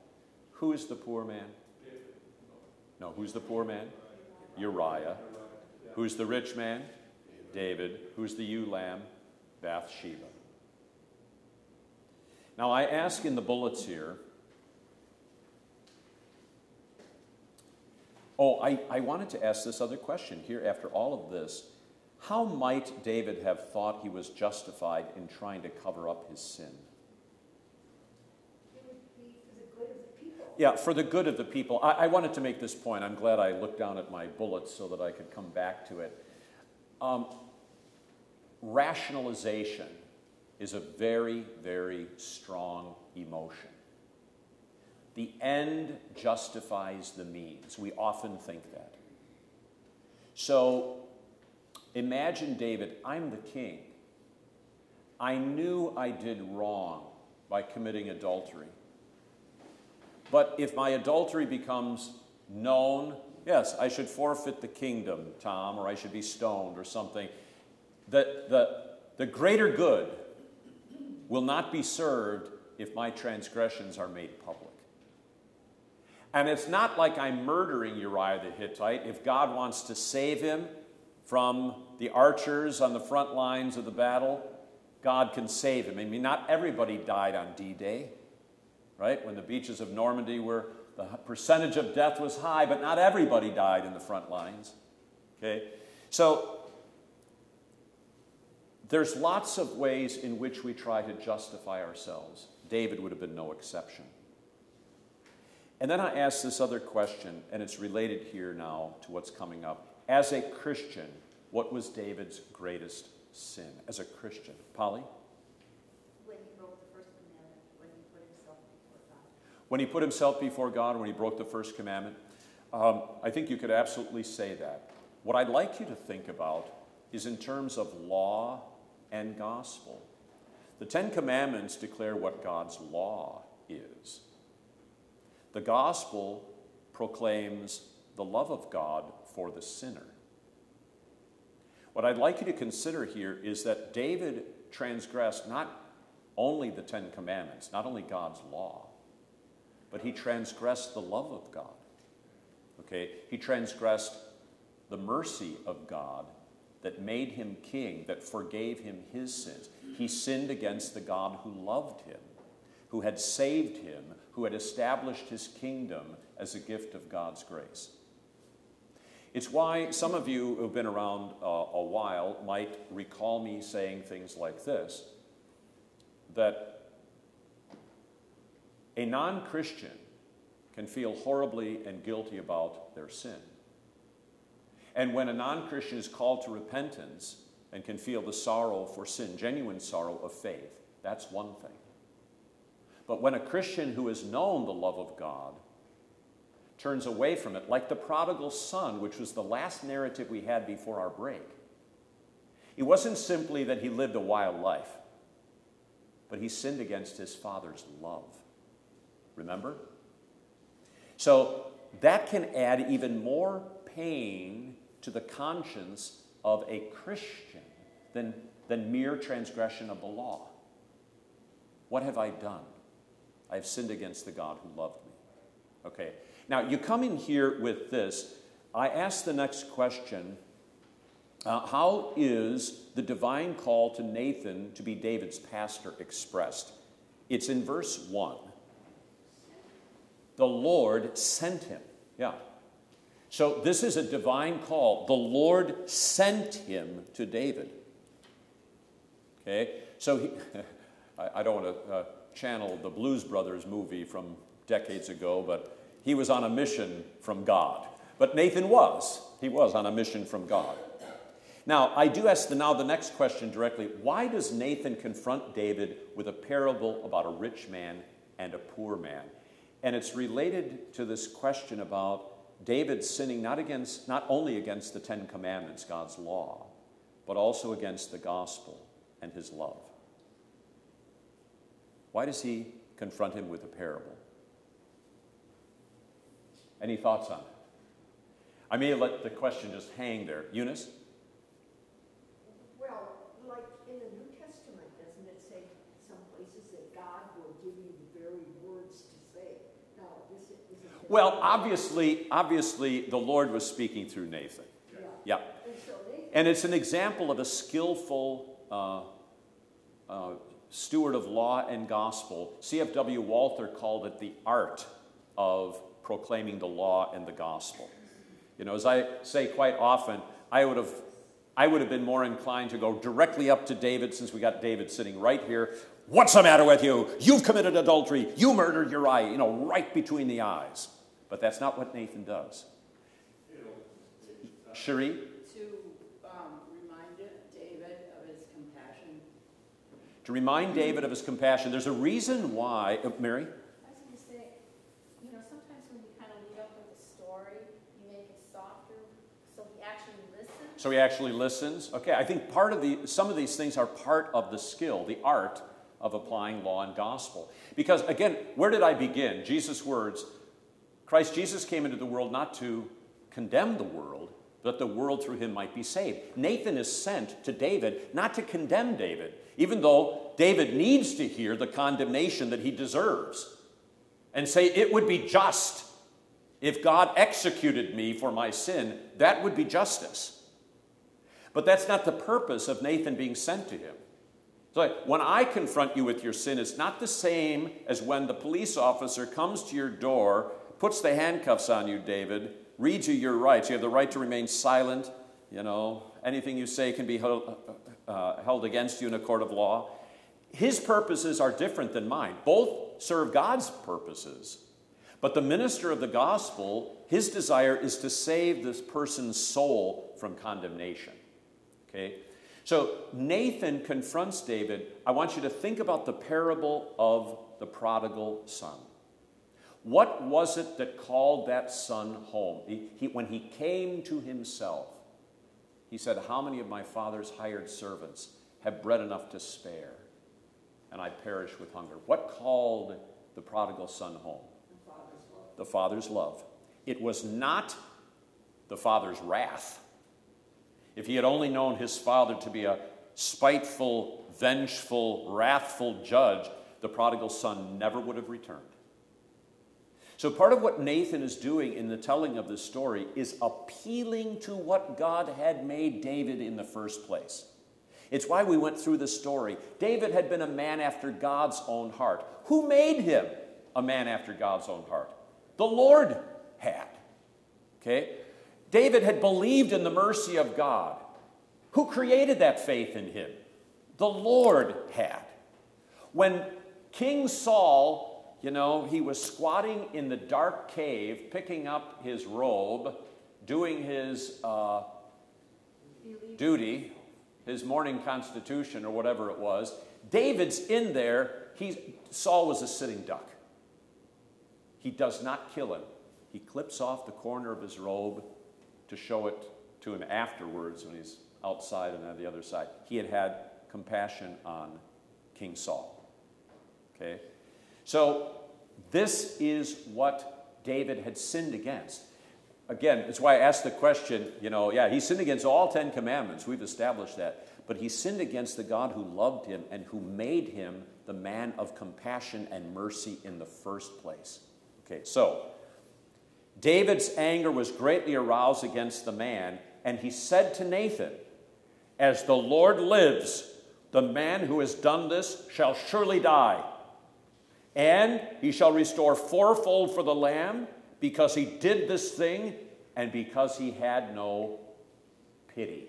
Who is the poor man? No, who's the poor man? Uriah. Who's the rich man? David. Who's the ewe lamb? Bathsheba. Now, I ask in the bullets here. Oh, I, I wanted to ask this other question here after all of this. How might David have thought he was justified in trying to cover up his sin? It would be for the good of the people. Yeah, for the good of the people. I, I wanted to make this point. I'm glad I looked down at my bullets so that I could come back to it. Um, rationalization is a very, very strong emotion. The end justifies the means. We often think that. So imagine David, I'm the king. I knew I did wrong by committing adultery. But if my adultery becomes known, yes, I should forfeit the kingdom, Tom, or I should be stoned or something. The, the, the greater good will not be served if my transgressions are made public. And it's not like I'm murdering Uriah the Hittite. If God wants to save him from the archers on the front lines of the battle, God can save him. I mean, not everybody died on D Day, right? When the beaches of Normandy were, the percentage of death was high, but not everybody died in the front lines. Okay? So, there's lots of ways in which we try to justify ourselves. David would have been no exception. And then I ask this other question, and it's related here now to what's coming up. As a Christian, what was David's greatest sin? As a Christian, Polly? When he broke the first commandment, when he put himself before God. When he put himself before God, when he broke the first commandment, um, I think you could absolutely say that. What I'd like you to think about is in terms of law and gospel. The Ten Commandments declare what God's law is. The gospel proclaims the love of God for the sinner. What I'd like you to consider here is that David transgressed not only the Ten Commandments, not only God's law, but he transgressed the love of God. Okay? He transgressed the mercy of God that made him king, that forgave him his sins. He sinned against the God who loved him, who had saved him, who had established his kingdom as a gift of God's grace. It's why some of you who've been around uh, a while might recall me saying things like this that a non Christian can feel horribly and guilty about their sin. And when a non Christian is called to repentance and can feel the sorrow for sin, genuine sorrow of faith, that's one thing. But when a Christian who has known the love of God turns away from it, like the prodigal son, which was the last narrative we had before our break, it wasn't simply that he lived a wild life, but he sinned against his father's love. Remember? So that can add even more pain to the conscience of a Christian than, than mere transgression of the law. What have I done? I have sinned against the God who loved me. Okay, now you come in here with this. I ask the next question uh, How is the divine call to Nathan to be David's pastor expressed? It's in verse 1. The Lord sent him. Yeah. So this is a divine call. The Lord sent him to David. Okay? So he, *laughs* I, don't want to uh, channel the Blues Brothers movie from decades ago, but he was on a mission from God. But Nathan was. He was on a mission from God. Now, I do ask the, now the next question directly why does Nathan confront David with a parable about a rich man and a poor man? And it's related to this question about David sinning not, against, not only against the Ten Commandments, God's law, but also against the gospel and his love. Why does he confront him with a parable? Any thoughts on it? I may let the question just hang there. Eunice? Well, like in the New Testament, doesn't it say some places that God will give you the very words to say? Now, this isn't. Well, obviously, obviously, the Lord was speaking through Nathan. Yeah. Yeah. And And it's an example of a skillful uh, uh, steward of law and gospel. C.F.W. Walther called it the art of proclaiming the law and the gospel. You know, as I say quite often, I would have, I would have been more inclined to go directly up to David since we got David sitting right here. What's the matter with you? You've committed adultery. You murdered Uriah, you know, right between the eyes. But that's not what Nathan does. Cherie? to um, remind David of his compassion. To remind David of his compassion. There's a reason why, uh, Mary? I was going to say, you know, sometimes when you kind of lead up with a story, you make it softer, so he actually listens. So he actually listens. Okay, I think part of the some of these things are part of the skill, the art of applying law and gospel. Because again, where did I begin? Jesus' words, Christ Jesus came into the world not to condemn the world, but that the world through him might be saved. Nathan is sent to David not to condemn David, even though David needs to hear the condemnation that he deserves and say, It would be just if God executed me for my sin. That would be justice. But that's not the purpose of Nathan being sent to him. So when I confront you with your sin, it's not the same as when the police officer comes to your door, puts the handcuffs on you, David, reads you your rights. You have the right to remain silent. You know, anything you say can be held, uh, held against you in a court of law. His purposes are different than mine. Both serve God's purposes. But the minister of the gospel, his desire is to save this person's soul from condemnation. Okay? So Nathan confronts David. I want you to think about the parable of the prodigal son. What was it that called that son home? He, he, when he came to himself, he said, How many of my father's hired servants have bread enough to spare? And I perish with hunger. What called the prodigal son home? the Father's love. The father's love. It was not the father's wrath. If he had only known his father to be a spiteful, vengeful, wrathful judge, the prodigal son never would have returned. So, part of what Nathan is doing in the telling of this story is appealing to what God had made David in the first place. It's why we went through the story. David had been a man after God's own heart. Who made him a man after God's own heart? The Lord had. Okay? David had believed in the mercy of God. Who created that faith in him? The Lord had. When King Saul, you know, he was squatting in the dark cave, picking up his robe, doing his uh, duty, his morning constitution or whatever it was. David's in there He's, Saul was a sitting duck. He does not kill him. He clips off the corner of his robe to show it to him afterwards when he's outside and on the other side. He had had compassion on King Saul. Okay? So, this is what David had sinned against. Again, it's why I asked the question, you know, yeah, he sinned against all Ten Commandments. We've established that. But he sinned against the God who loved him and who made him the man of compassion and mercy in the first place. Okay, so David's anger was greatly aroused against the man, and he said to Nathan, As the Lord lives, the man who has done this shall surely die. And he shall restore fourfold for the lamb because he did this thing and because he had no pity,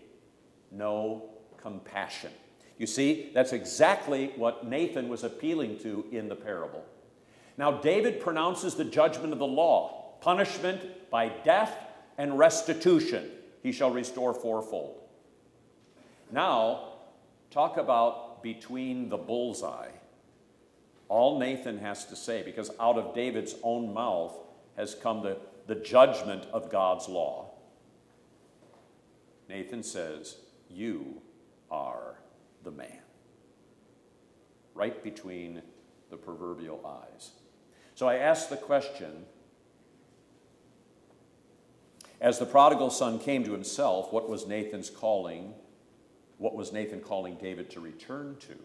no compassion. You see, that's exactly what Nathan was appealing to in the parable. Now, David pronounces the judgment of the law punishment by death and restitution. He shall restore fourfold. Now, talk about between the bullseye. All Nathan has to say, because out of David's own mouth has come the, the judgment of God's law. Nathan says, You are the man. Right between the proverbial eyes. So I ask the question as the prodigal son came to himself, what was Nathan's calling? What was Nathan calling David to return to?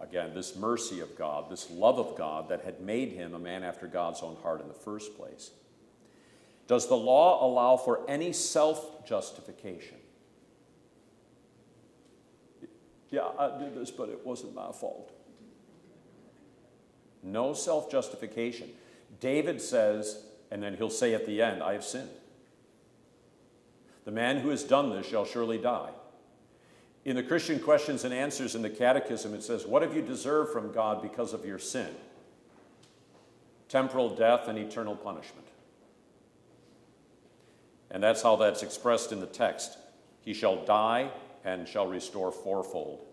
Again, this mercy of God, this love of God that had made him a man after God's own heart in the first place. Does the law allow for any self justification? Yeah, I did this, but it wasn't my fault. No self justification. David says, and then he'll say at the end, I have sinned. The man who has done this shall surely die. In the Christian questions and answers in the Catechism, it says, What have you deserved from God because of your sin? Temporal death and eternal punishment. And that's how that's expressed in the text. He shall die and shall restore fourfold.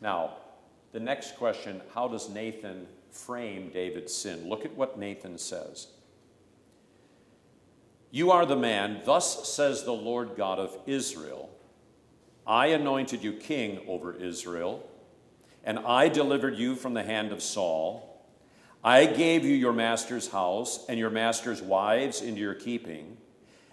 Now, the next question how does Nathan frame David's sin? Look at what Nathan says. You are the man, thus says the Lord God of Israel. I anointed you king over Israel, and I delivered you from the hand of Saul. I gave you your master's house and your master's wives into your keeping,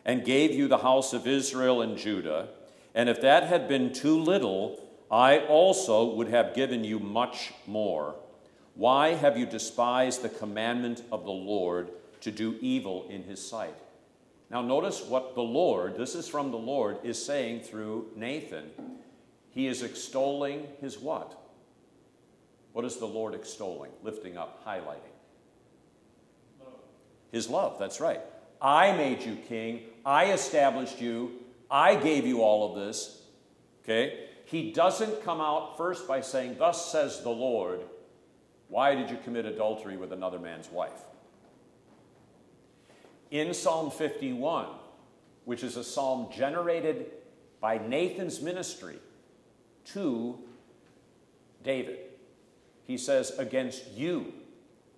and gave you the house of Israel and Judah. And if that had been too little, I also would have given you much more. Why have you despised the commandment of the Lord to do evil in his sight? Now, notice what the Lord, this is from the Lord, is saying through Nathan. He is extolling his what? What is the Lord extolling, lifting up, highlighting? Love. His love, that's right. I made you king. I established you. I gave you all of this. Okay? He doesn't come out first by saying, Thus says the Lord, why did you commit adultery with another man's wife? In Psalm 51, which is a psalm generated by Nathan's ministry to David. He says, Against you,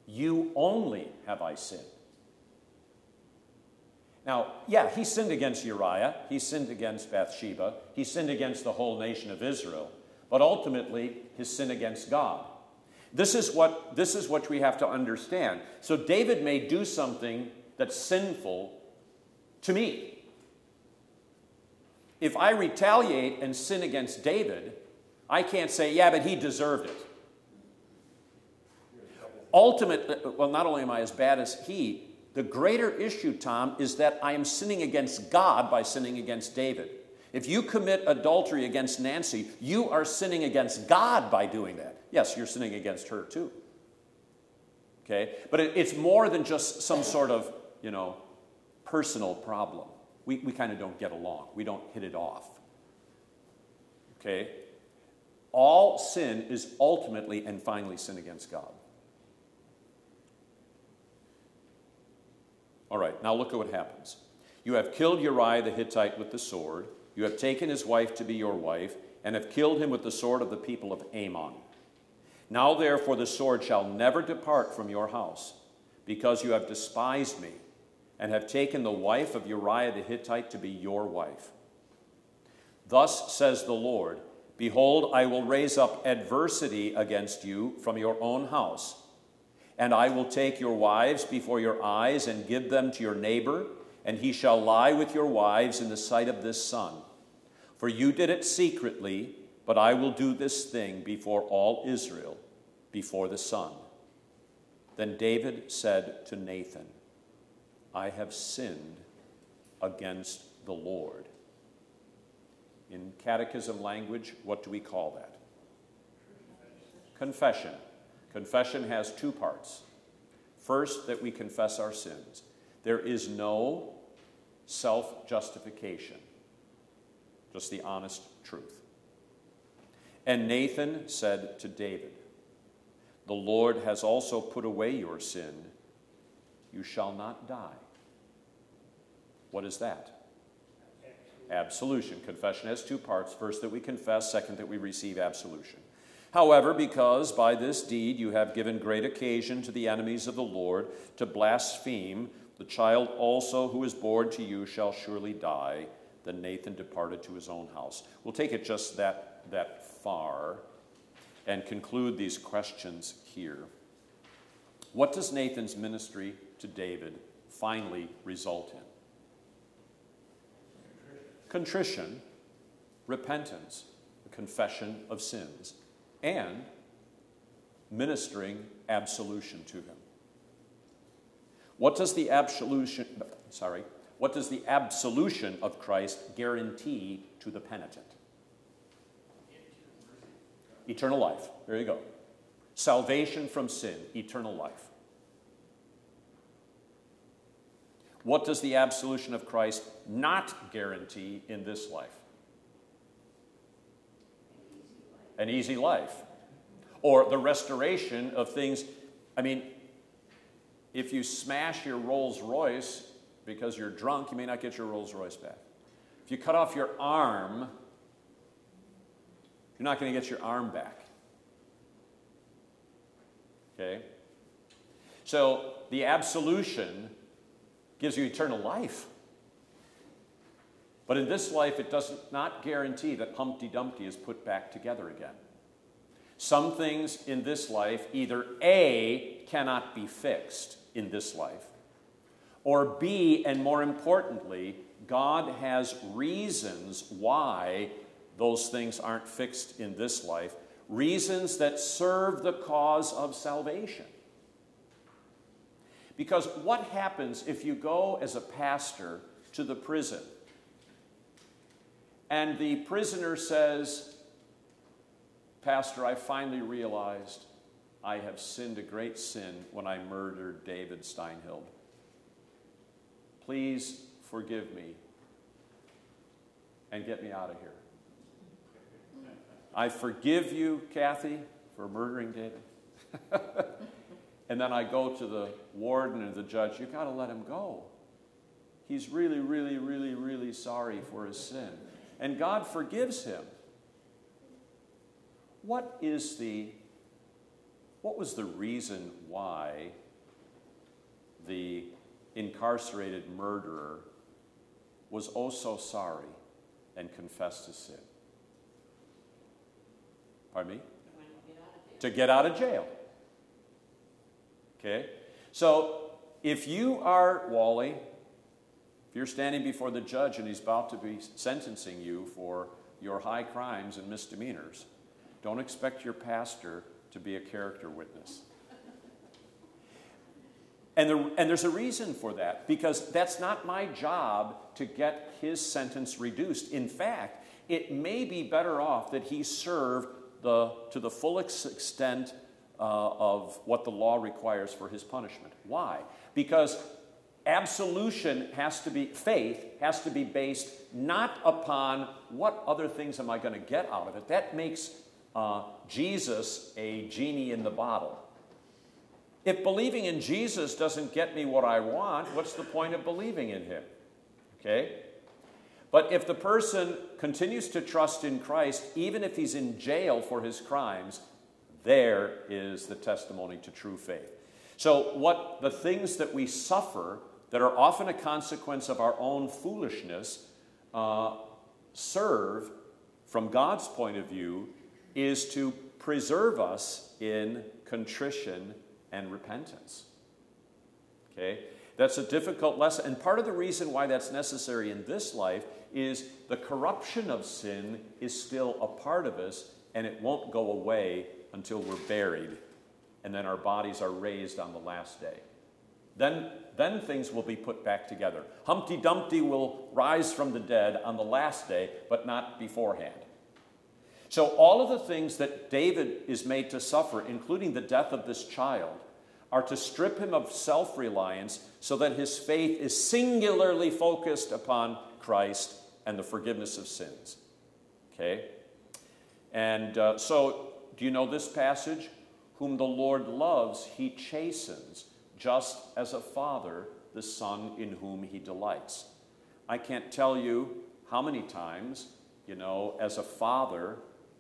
you only have I sinned. Now, yeah, he sinned against Uriah, he sinned against Bathsheba, he sinned against the whole nation of Israel, but ultimately his sin against God. This is what, this is what we have to understand. So David may do something that's sinful to me. If I retaliate and sin against David, I can't say, yeah, but he deserved it. Ultimately, uh, well, not only am I as bad as he, the greater issue, Tom, is that I am sinning against God by sinning against David. If you commit adultery against Nancy, you are sinning against God by doing that. Yes, you're sinning against her too. Okay? But it, it's more than just some sort of you know, personal problem. We, we kind of don't get along. We don't hit it off. Okay? All sin is ultimately and finally sin against God. All right, now look at what happens. You have killed Uriah the Hittite with the sword. You have taken his wife to be your wife, and have killed him with the sword of the people of Ammon. Now, therefore, the sword shall never depart from your house, because you have despised me, and have taken the wife of Uriah the Hittite to be your wife. Thus says the Lord Behold, I will raise up adversity against you from your own house, and I will take your wives before your eyes and give them to your neighbor, and he shall lie with your wives in the sight of this son. For you did it secretly, but I will do this thing before all Israel, before the sun. Then David said to Nathan, I have sinned against the Lord. In catechism language, what do we call that? Confession. Confession has two parts. First, that we confess our sins. There is no self justification, just the honest truth. And Nathan said to David, The Lord has also put away your sin. You shall not die. What is that? absolution. Confession has two parts first, that we confess, second, that we receive absolution. However, because by this deed you have given great occasion to the enemies of the Lord to blaspheme, the child also who is born to you shall surely die. Then Nathan departed to his own house. We'll take it just that, that far and conclude these questions here. What does Nathan's ministry to David finally result in? Contrition, repentance, confession of sins, and ministering absolution to him. What does the absolution, sorry, what does the absolution of Christ guarantee to the penitent? Eternal life. There you go. Salvation from sin, eternal life. What does the absolution of Christ not guarantee in this life? An easy life. Or the restoration of things. I mean, if you smash your Rolls Royce because you're drunk, you may not get your Rolls Royce back. If you cut off your arm, you're not going to get your arm back. Okay? So the absolution gives you eternal life. But in this life, it does not guarantee that Humpty Dumpty is put back together again. Some things in this life either A, cannot be fixed in this life, or B, and more importantly, God has reasons why those things aren't fixed in this life, reasons that serve the cause of salvation. Because what happens if you go as a pastor to the prison and the prisoner says, Pastor, I finally realized I have sinned a great sin when I murdered David Steinhild. Please forgive me and get me out of here. I forgive you, Kathy, for murdering David. *laughs* And then I go to the warden and the judge, you got to let him go. He's really, really, really, really sorry for his sin. And God forgives him. What is the what was the reason why the incarcerated murderer was oh so sorry and confessed his sin? Pardon me? To get out of jail. Okay? So if you are Wally, if you're standing before the judge and he's about to be sentencing you for your high crimes and misdemeanors, don't expect your pastor to be a character witness. And, there, and there's a reason for that, because that's not my job to get his sentence reduced. In fact, it may be better off that he serve the, to the full extent of what the law requires for his punishment. Why? Because absolution has to be, faith has to be based not upon what other things am I going to get out of it. That makes uh, Jesus a genie in the bottle. If believing in Jesus doesn't get me what I want, what's the point of believing in him? Okay? But if the person continues to trust in Christ, even if he's in jail for his crimes, there is the testimony to true faith. So, what the things that we suffer that are often a consequence of our own foolishness uh, serve, from God's point of view, is to preserve us in contrition and repentance. Okay? That's a difficult lesson. And part of the reason why that's necessary in this life is the corruption of sin is still a part of us and it won't go away until we're buried and then our bodies are raised on the last day. Then, then things will be put back together. Humpty Dumpty will rise from the dead on the last day, but not beforehand. So, all of the things that David is made to suffer, including the death of this child, are to strip him of self reliance so that his faith is singularly focused upon Christ and the forgiveness of sins. Okay? And uh, so, do you know this passage? Whom the Lord loves, he chastens, just as a father the son in whom he delights. I can't tell you how many times, you know, as a father,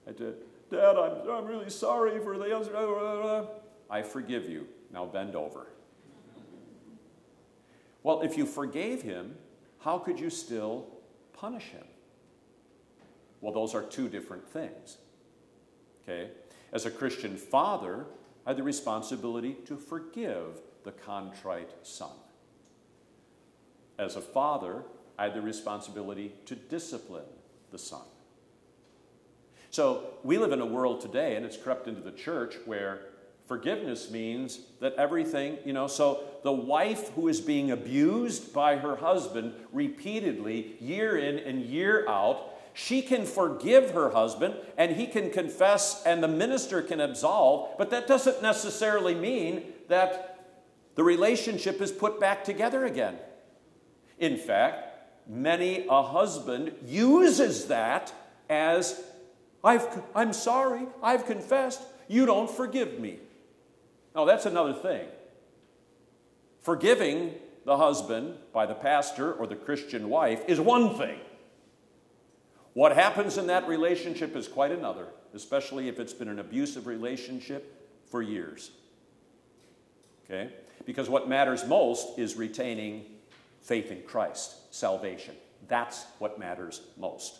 I did, Dad, I'm, I'm really sorry for the. I forgive you. Now bend over. Well, if you forgave him, how could you still punish him? Well, those are two different things. Okay? As a Christian father, I had the responsibility to forgive the contrite son. As a father, I had the responsibility to discipline the son. So we live in a world today, and it's crept into the church, where forgiveness means that everything, you know, so the wife who is being abused by her husband repeatedly, year in and year out, she can forgive her husband and he can confess and the minister can absolve, but that doesn't necessarily mean that the relationship is put back together again. In fact, many a husband uses that as I've, I'm sorry, I've confessed, you don't forgive me. Now, that's another thing. Forgiving the husband by the pastor or the Christian wife is one thing. What happens in that relationship is quite another, especially if it's been an abusive relationship for years. Okay? Because what matters most is retaining faith in Christ, salvation. That's what matters most.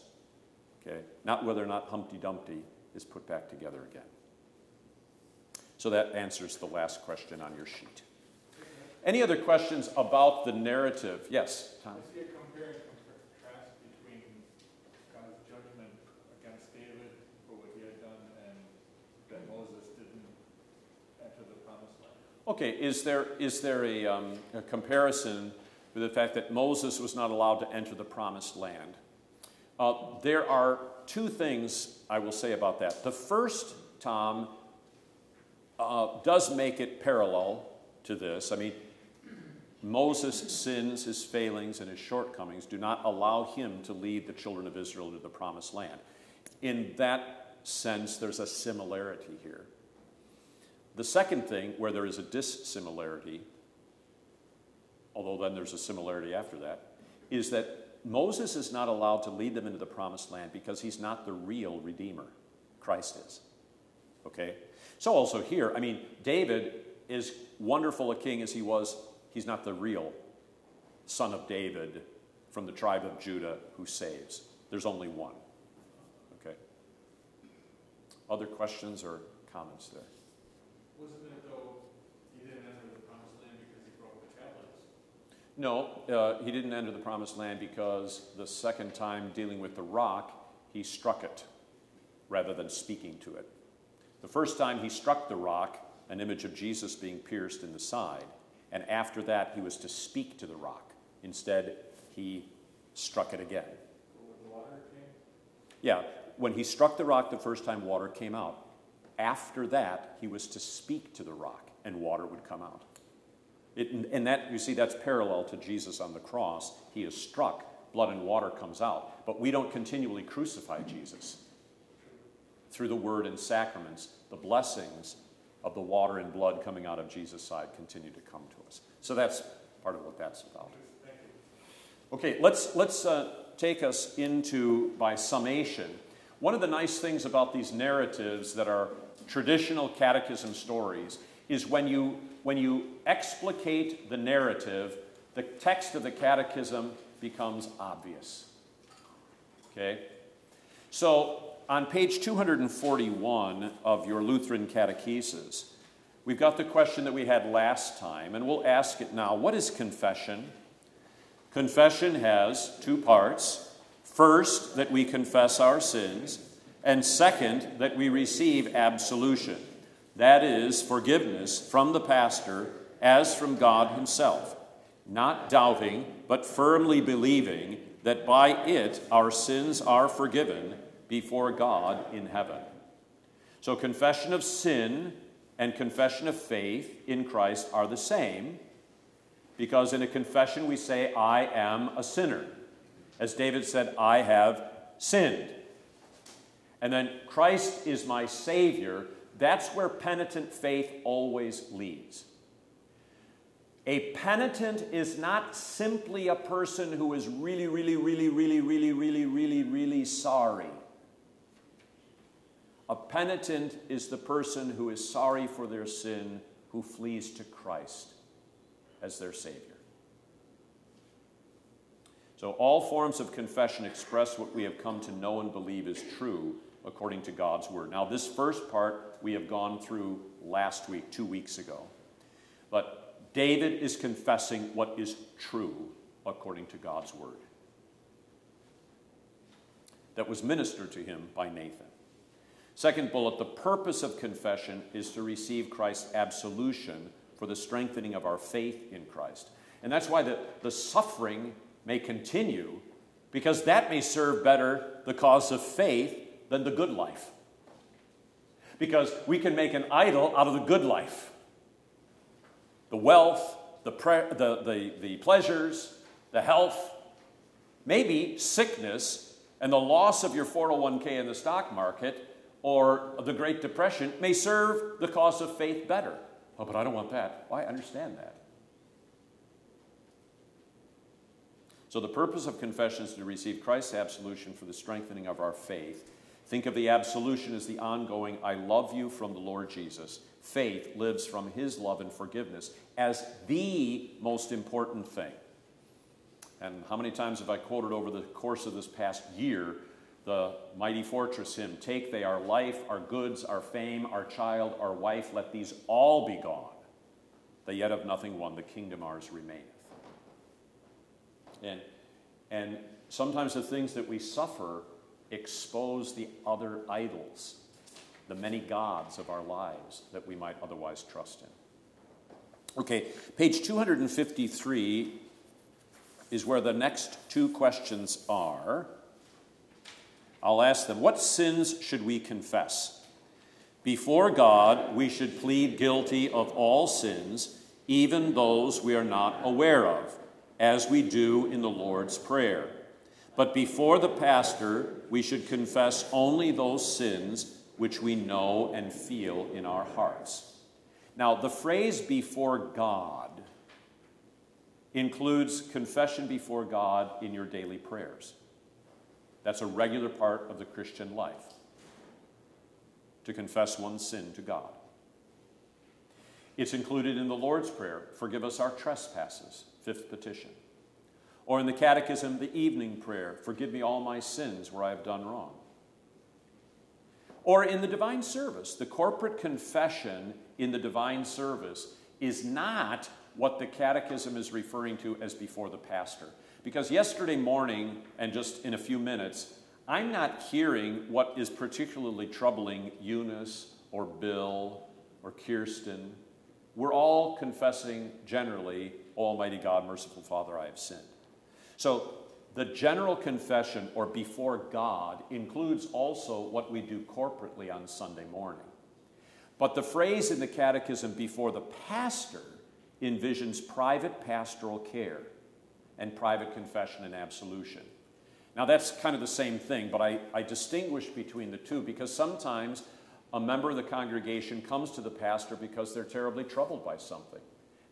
Okay? Not whether or not Humpty Dumpty is put back together again. So that answers the last question on your sheet. Any other questions about the narrative? Yes, Tom? I see a compare and contrast between God's judgment against David for what he had done and that Moses didn't enter the promised land. Okay, is there, is there a, um, a comparison with the fact that Moses was not allowed to enter the promised land? Uh, there are two things I will say about that. The first, Tom, uh, does make it parallel to this. I mean, Moses' sins, his failings, and his shortcomings do not allow him to lead the children of Israel to the promised land. In that sense, there's a similarity here. The second thing, where there is a dissimilarity, although then there's a similarity after that, is that Moses is not allowed to lead them into the promised land because he's not the real Redeemer. Christ is. Okay? So also here, I mean, David is wonderful a king as he was, he's not the real son of David from the tribe of Judah who saves. There's only one. Okay? Other questions or comments there? Wasn't it though, he didn't enter the promised land because he broke the tablets? No, uh, he didn't enter the promised land because the second time dealing with the rock, he struck it rather than speaking to it. The first time he struck the rock, an image of Jesus being pierced in the side, and after that he was to speak to the rock. Instead, he struck it again. When the water came? Yeah, when he struck the rock the first time, water came out. After that, he was to speak to the rock, and water would come out. It, and that, you see, that's parallel to Jesus on the cross. He is struck, blood and water comes out. But we don't continually crucify Jesus through the word and sacraments, the blessings of the water and blood coming out of Jesus' side continue to come to us. So that's part of what that's about. Okay, let's, let's uh, take us into, by summation, one of the nice things about these narratives that are traditional catechism stories is when you, when you explicate the narrative, the text of the catechism becomes obvious. Okay? So, on page 241 of your Lutheran catechesis, we've got the question that we had last time, and we'll ask it now. What is confession? Confession has two parts. First, that we confess our sins, and second, that we receive absolution. That is, forgiveness from the pastor as from God Himself, not doubting, but firmly believing that by it our sins are forgiven before God in heaven. So, confession of sin and confession of faith in Christ are the same because in a confession we say, I am a sinner. As David said, I have sinned. And then Christ is my Savior. That's where penitent faith always leads. A penitent is not simply a person who is really, really, really, really, really, really, really, really sorry. A penitent is the person who is sorry for their sin, who flees to Christ as their Savior. So, all forms of confession express what we have come to know and believe is true according to God's Word. Now, this first part we have gone through last week, two weeks ago. But David is confessing what is true according to God's Word that was ministered to him by Nathan. Second bullet the purpose of confession is to receive Christ's absolution for the strengthening of our faith in Christ. And that's why the, the suffering may continue, because that may serve better the cause of faith than the good life. Because we can make an idol out of the good life the wealth, the, pre- the, the, the pleasures, the health, maybe sickness, and the loss of your 401k in the stock market or the Great Depression may serve the cause of faith better. Oh, but I don't want that. Well, I understand that. So, the purpose of confession is to receive Christ's absolution for the strengthening of our faith. Think of the absolution as the ongoing, I love you from the Lord Jesus. Faith lives from his love and forgiveness as the most important thing. And how many times have I quoted over the course of this past year the mighty fortress hymn Take they our life, our goods, our fame, our child, our wife, let these all be gone. They yet have nothing won, the kingdom ours remaineth. And, and sometimes the things that we suffer expose the other idols, the many gods of our lives that we might otherwise trust in. Okay, page 253 is where the next two questions are. I'll ask them, What sins should we confess? Before God, we should plead guilty of all sins, even those we are not aware of, as we do in the Lord's Prayer. But before the pastor, we should confess only those sins which we know and feel in our hearts. Now, the phrase before God includes confession before God in your daily prayers. That's a regular part of the Christian life to confess one's sin to God. It's included in the Lord's Prayer forgive us our trespasses, fifth petition. Or in the Catechism, the evening prayer forgive me all my sins where I have done wrong. Or in the divine service, the corporate confession in the divine service is not what the Catechism is referring to as before the pastor. Because yesterday morning, and just in a few minutes, I'm not hearing what is particularly troubling Eunice or Bill or Kirsten. We're all confessing generally, Almighty God, merciful Father, I have sinned. So the general confession or before God includes also what we do corporately on Sunday morning. But the phrase in the Catechism before the pastor envisions private pastoral care and private confession and absolution. Now, that's kind of the same thing, but I, I distinguish between the two because sometimes a member of the congregation comes to the pastor because they're terribly troubled by something.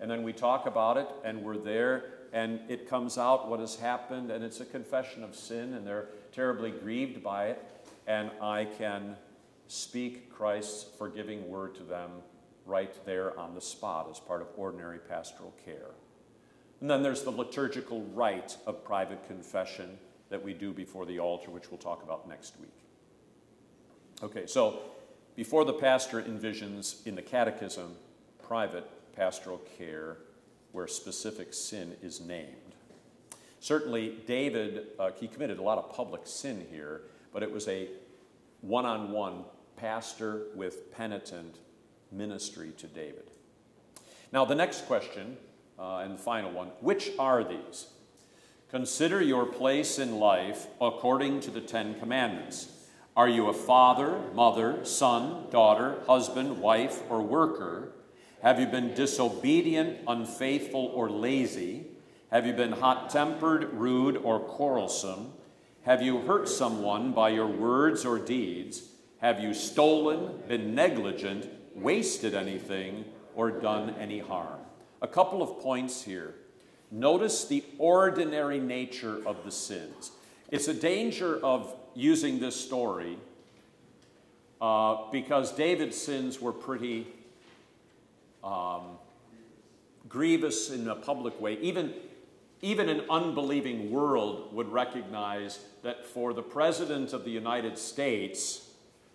And then we talk about it, and we're there, and it comes out what has happened, and it's a confession of sin, and they're terribly grieved by it, and I can speak Christ's forgiving word to them right there on the spot as part of ordinary pastoral care. And then there's the liturgical rite of private confession that we do before the altar, which we'll talk about next week. Okay, so before the pastor envisions in the catechism private pastoral care where specific sin is named. Certainly, David, uh, he committed a lot of public sin here, but it was a one on one pastor with penitent ministry to David. Now, the next question, uh, and the final one which are these? Consider your place in life according to the Ten Commandments. Are you a father, mother, son, daughter, husband, wife, or worker? Have you been disobedient, unfaithful, or lazy? Have you been hot tempered, rude, or quarrelsome? Have you hurt someone by your words or deeds? Have you stolen, been negligent, wasted anything, or done any harm? A couple of points here. Notice the ordinary nature of the sins. It's a danger of using this story uh, because David's sins were pretty um, grievous in a public way. Even, even an unbelieving world would recognize that for the President of the United States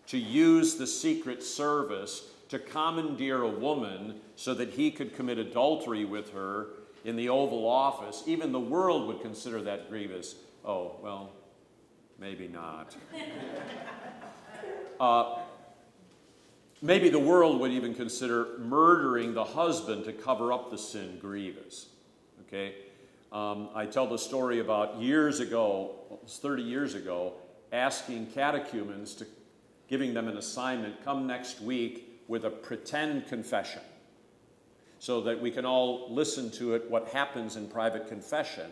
to use the Secret Service to commandeer a woman so that he could commit adultery with her in the Oval Office, even the world would consider that grievous. Oh, well, maybe not. *laughs* uh, maybe the world would even consider murdering the husband to cover up the sin grievous. Okay? Um, I tell the story about years ago, it was 30 years ago, asking catechumens to giving them an assignment come next week with a pretend confession so that we can all listen to it, what happens in private confession.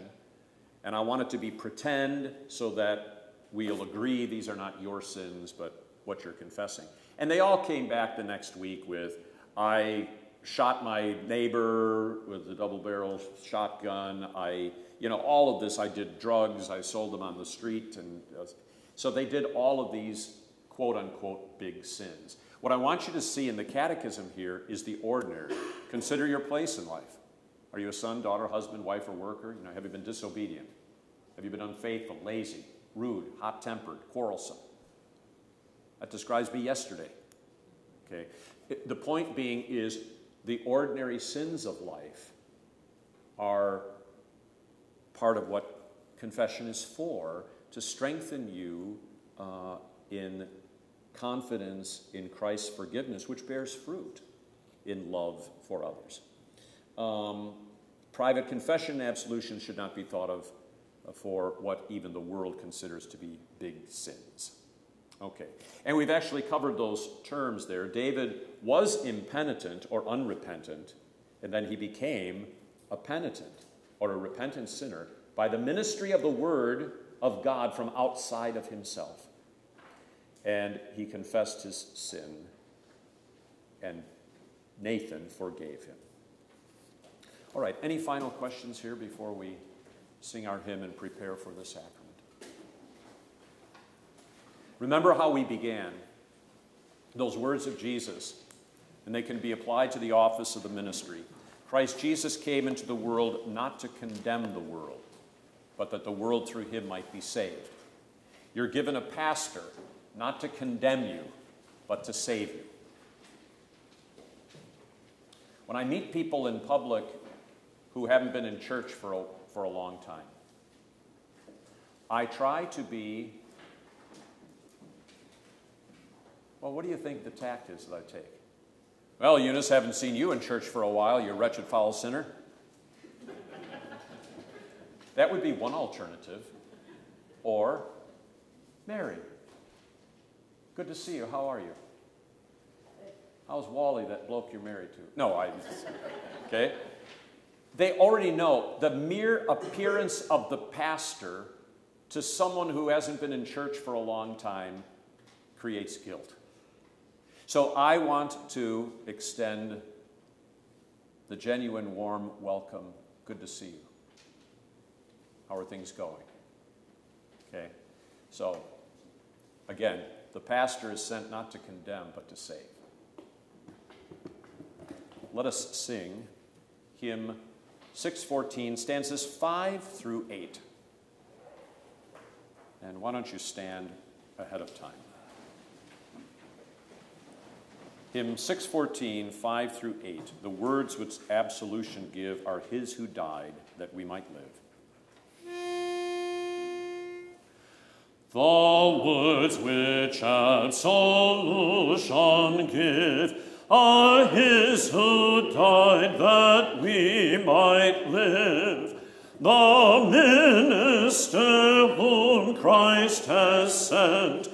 And I want it to be pretend so that we'll agree these are not your sins, but what you're confessing. And they all came back the next week with, I shot my neighbor with a double barrel shotgun. I, you know, all of this. I did drugs. I sold them on the street. And uh, so they did all of these quote unquote big sins. What I want you to see in the catechism here is the ordinary. Consider your place in life. Are you a son, daughter, husband, wife, or worker? You know, have you been disobedient? Have you been unfaithful, lazy, rude, hot tempered, quarrelsome? That describes me yesterday. Okay? The point being is the ordinary sins of life are part of what confession is for to strengthen you uh, in confidence in Christ's forgiveness, which bears fruit in love for others. Um, private confession and absolution should not be thought of uh, for what even the world considers to be big sins. Okay, and we've actually covered those terms there. David was impenitent or unrepentant, and then he became a penitent or a repentant sinner by the ministry of the word of God from outside of himself. And he confessed his sin, and Nathan forgave him. All right, any final questions here before we sing our hymn and prepare for the sacrament? Remember how we began. Those words of Jesus, and they can be applied to the office of the ministry. Christ Jesus came into the world not to condemn the world, but that the world through him might be saved. You're given a pastor not to condemn you, but to save you. When I meet people in public who haven't been in church for a, for a long time, I try to be Well, what do you think the tact is that I take? Well, Eunice, haven't seen you in church for a while, you wretched foul sinner. that would be one alternative. Or, Mary, good to see you. How are you? How's Wally, that bloke you're married to? No, I. *laughs* Okay? They already know the mere appearance of the pastor to someone who hasn't been in church for a long time creates guilt. So I want to extend the genuine, warm welcome. Good to see you. How are things going? Okay, so again, the pastor is sent not to condemn, but to save. Let us sing hymn 614, stanzas 5 through 8. And why don't you stand ahead of time? Hymn 614, 5 through 8. The words which absolution give are His who died that we might live. The words which absolution give are His who died that we might live. The minister whom Christ has sent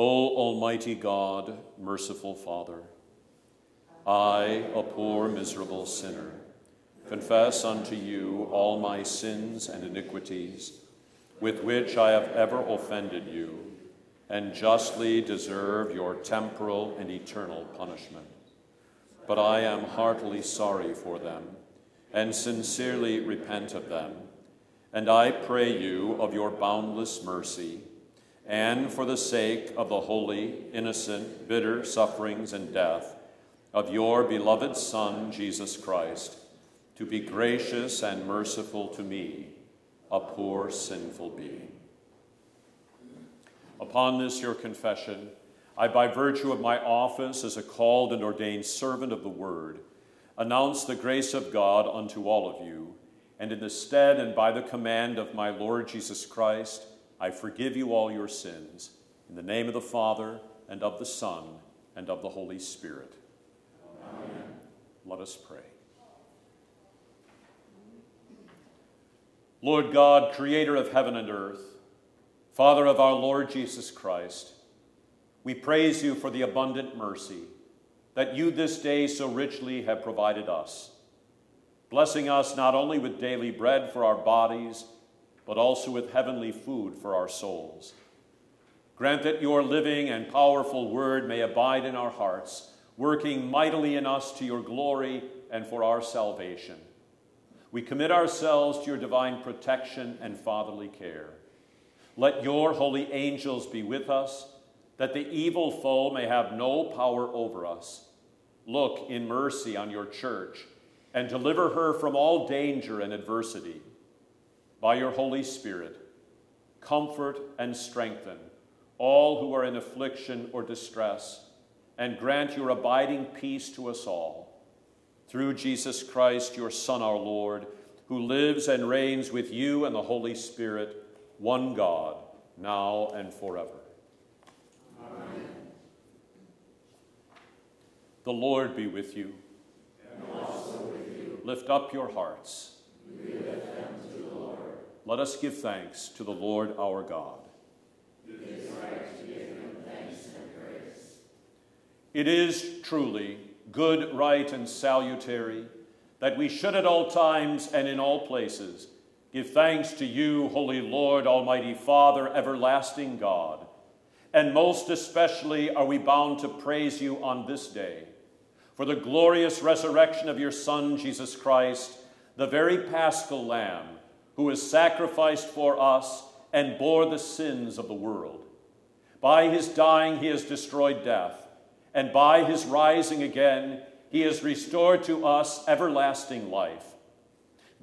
O Almighty God, merciful Father, I, a poor, miserable sinner, confess unto you all my sins and iniquities, with which I have ever offended you, and justly deserve your temporal and eternal punishment. But I am heartily sorry for them, and sincerely repent of them, and I pray you of your boundless mercy, and for the sake of the holy, innocent, bitter sufferings and death of your beloved Son, Jesus Christ, to be gracious and merciful to me, a poor, sinful being. Upon this, your confession, I, by virtue of my office as a called and ordained servant of the Word, announce the grace of God unto all of you, and in the stead and by the command of my Lord Jesus Christ, I forgive you all your sins. In the name of the Father, and of the Son, and of the Holy Spirit. Amen. Let us pray. Lord God, creator of heaven and earth, Father of our Lord Jesus Christ, we praise you for the abundant mercy that you this day so richly have provided us, blessing us not only with daily bread for our bodies, but also with heavenly food for our souls. Grant that your living and powerful word may abide in our hearts, working mightily in us to your glory and for our salvation. We commit ourselves to your divine protection and fatherly care. Let your holy angels be with us, that the evil foe may have no power over us. Look in mercy on your church and deliver her from all danger and adversity. By your Holy Spirit, comfort and strengthen all who are in affliction or distress, and grant your abiding peace to us all. through Jesus Christ, your Son, our Lord, who lives and reigns with you and the Holy Spirit, one God, now and forever. Amen. The Lord be with you. With you. Lift up your hearts. We lift them to the Lord. Let us give thanks to the Lord our God. It is right to give him thanks and praise. It is truly good, right, and salutary, that we should at all times and in all places give thanks to you, Holy Lord, Almighty Father, everlasting God. And most especially are we bound to praise you on this day for the glorious resurrection of your Son, Jesus Christ, the very paschal Lamb, who was sacrificed for us and bore the sins of the world. By his dying, he has destroyed death and by his rising again, he has restored to us everlasting life.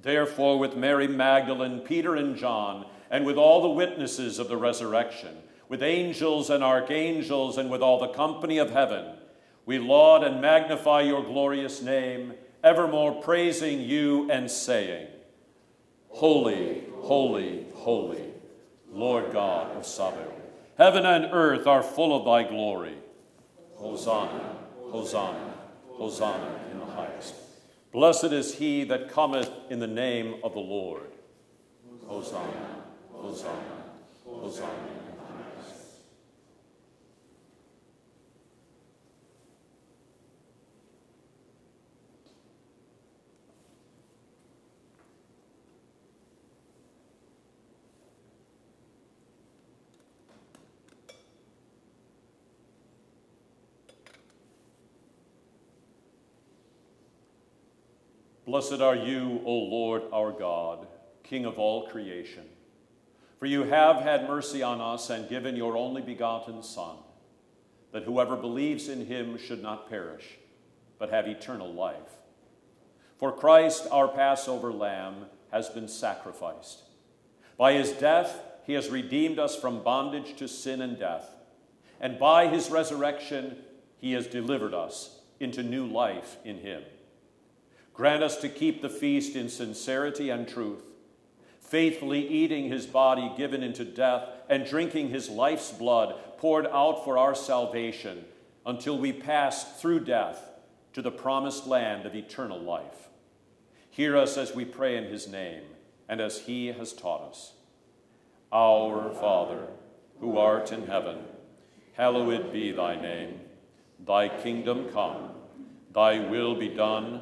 Therefore, with Mary Magdalene, Peter, and John, and with all the witnesses of the resurrection, with angels and archangels, and with all the company of heaven, we laud and magnify your glorious name, evermore praising you and saying, Holy, holy, holy, Lord God of Sabaoth. Heaven and earth are full of thy glory. Hosanna, Hosanna, Hosanna in the highest. Blessed is he that cometh in the name of the Lord. Hosanna, Hosanna, Hosanna. Blessed are you, O Lord our God, King of all creation. For you have had mercy on us and given your only begotten Son, that whoever believes in him should not perish, but have eternal life. For Christ, our Passover lamb, has been sacrificed. By his death, he has redeemed us from bondage to sin and death, and by his resurrection, he has delivered us into new life in him. Grant us to keep the feast in sincerity and truth, faithfully eating his body given into death and drinking his life's blood poured out for our salvation until we pass through death to the promised land of eternal life. Hear us as we pray in his name and as he has taught us. Our Father, who art in heaven, hallowed be thy name. Thy kingdom come, thy will be done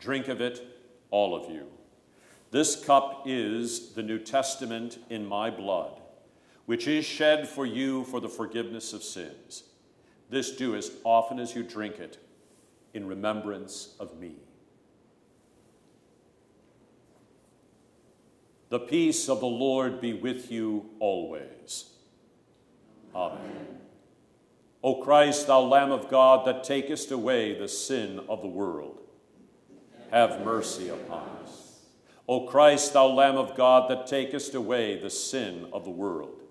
Drink of it, all of you. This cup is the New Testament in my blood, which is shed for you for the forgiveness of sins. This do as often as you drink it in remembrance of me. The peace of the Lord be with you always. Amen. O Christ, thou Lamb of God, that takest away the sin of the world have mercy upon us. O Christ, thou Lamb of God, that takest away the sin of the world,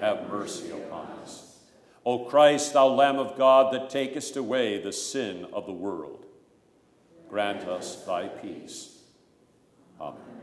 have mercy upon us. O Christ, thou Lamb of God, that takest away the sin of the world, grant us thy peace. Amen.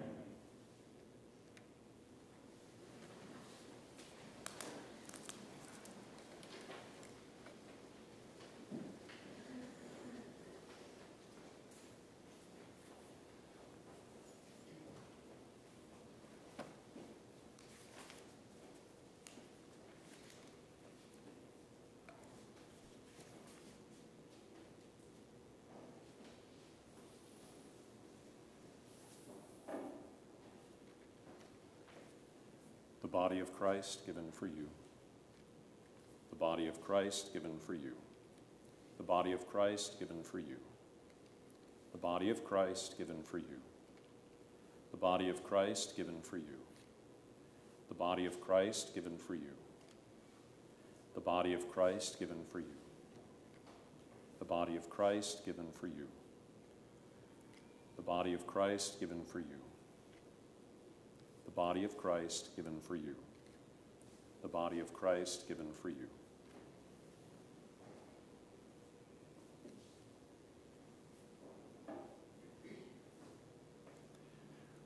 Body of Christ given for you. The body of Christ given for you. The body of Christ given for you. The body of Christ given for you. The body of Christ given for you. The body of Christ given for you. The body of Christ given for you. The body of Christ given for you. The body of Christ given for you. Body of Christ given for you. The body of Christ given for you.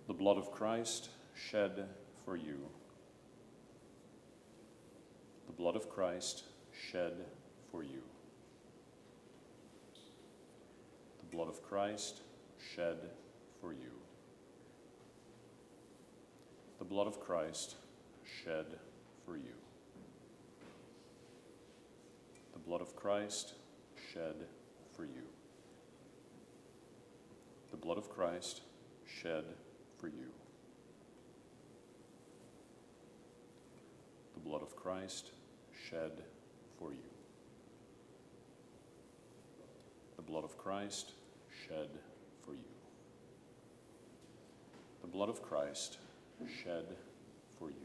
The blood of Christ shed for you. The blood of Christ shed for you. The blood of Christ shed for you. The blood of Christ shed for you. The blood of Christ shed for you. The blood of Christ shed for you. The blood of Christ shed for you. The blood of Christ shed for you. The blood of Christ shed for you.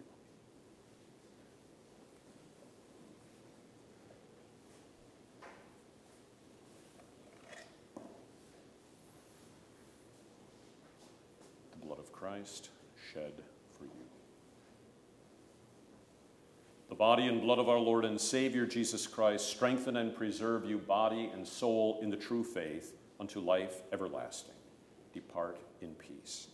The blood of Christ shed for you. The body and blood of our Lord and Savior Jesus Christ strengthen and preserve you, body and soul, in the true faith unto life everlasting. Depart in peace.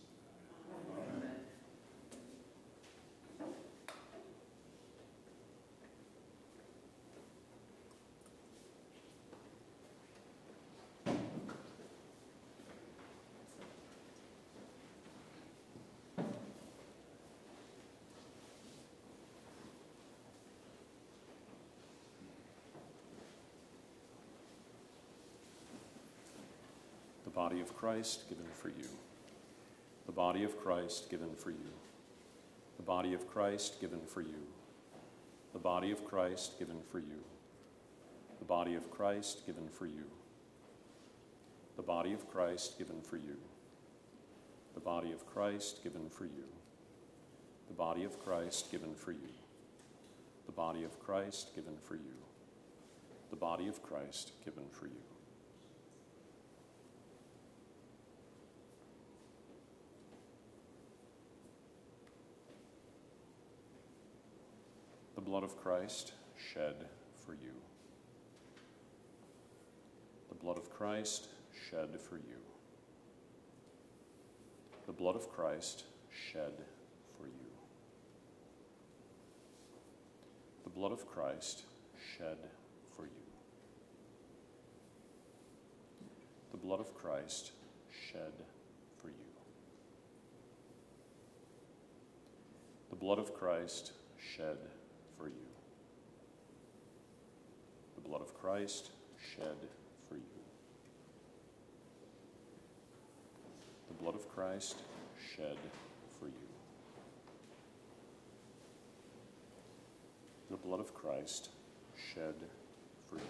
Body of Christ given for you. The body of Christ given for you. The body of Christ given for you. The body of Christ given for you. The body of Christ given for you. The body of Christ given for you. The body of Christ given for you. The body of Christ given for you. The body of Christ given for you. The body of Christ given for you. the blood of Christ shed for you. The blood of Christ shed for you. The blood of Christ shed for you. The blood of Christ shed for you. The blood of Christ shed for you. The blood of Christ shed for you. The blood of Christ shed for you. The blood of Christ shed for you. The blood of Christ shed for you.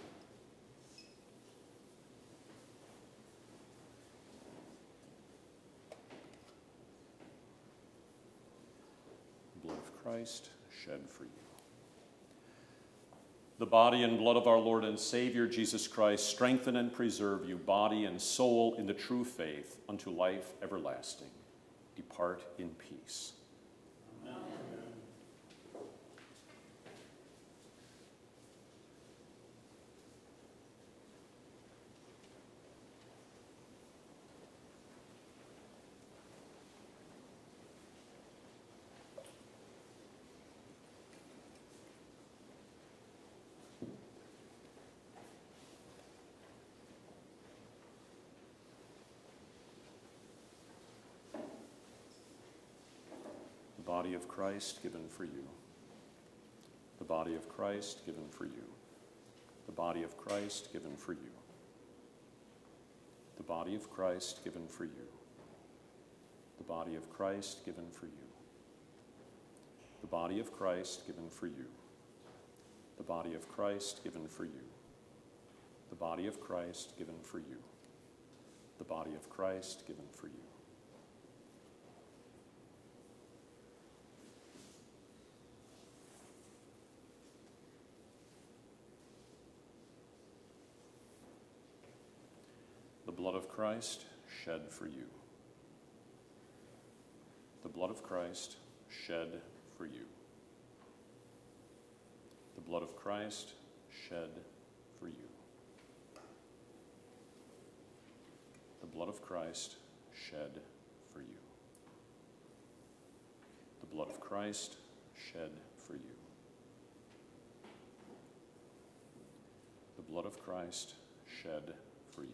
Blood of Christ shed for you. The body and blood of our Lord and Savior Jesus Christ strengthen and preserve you, body and soul, in the true faith unto life everlasting. Depart in peace. The body of Christ given for you. The body of Christ given for you. The body of Christ given for you. The body of Christ given for you. The body of Christ given for you. The body of Christ given for you. The body of Christ given for you. The body of Christ given for you. The body of Christ given for you. The blood of Christ shed for you. The blood of Christ shed for you. The blood of Christ shed for you. The blood of Christ shed for you. The blood of Christ shed for you. The blood of Christ shed for you.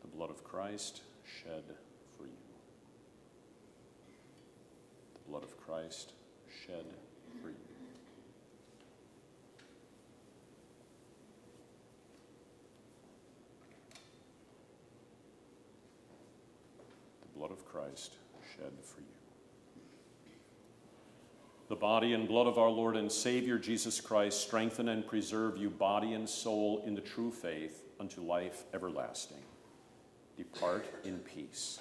The blood of Christ shed for you. The blood of Christ shed for you. The blood of Christ shed for you. The body and blood of our Lord and Savior Jesus Christ strengthen and preserve you, body and soul, in the true faith unto life everlasting. Depart in peace.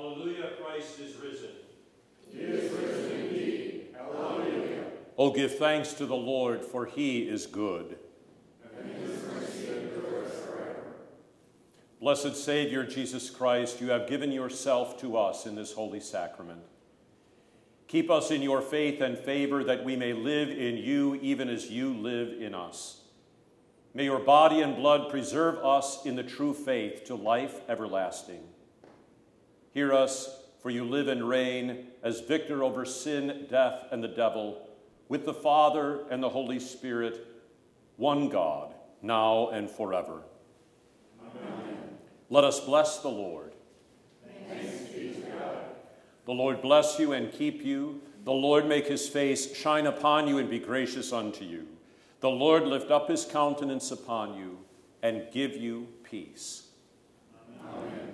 Hallelujah, Christ is risen. He is risen indeed. Hallelujah. Oh, give thanks to the Lord, for he is good. And His mercy endures forever. Blessed Savior Jesus Christ, you have given yourself to us in this holy sacrament. Keep us in your faith and favor that we may live in you even as you live in us. May your body and blood preserve us in the true faith to life everlasting. Hear us, for you live and reign as victor over sin, death, and the devil, with the Father and the Holy Spirit, one God, now and forever. Amen. Let us bless the Lord. The Lord bless you and keep you. The Lord make his face shine upon you and be gracious unto you. The Lord lift up his countenance upon you and give you peace. Amen.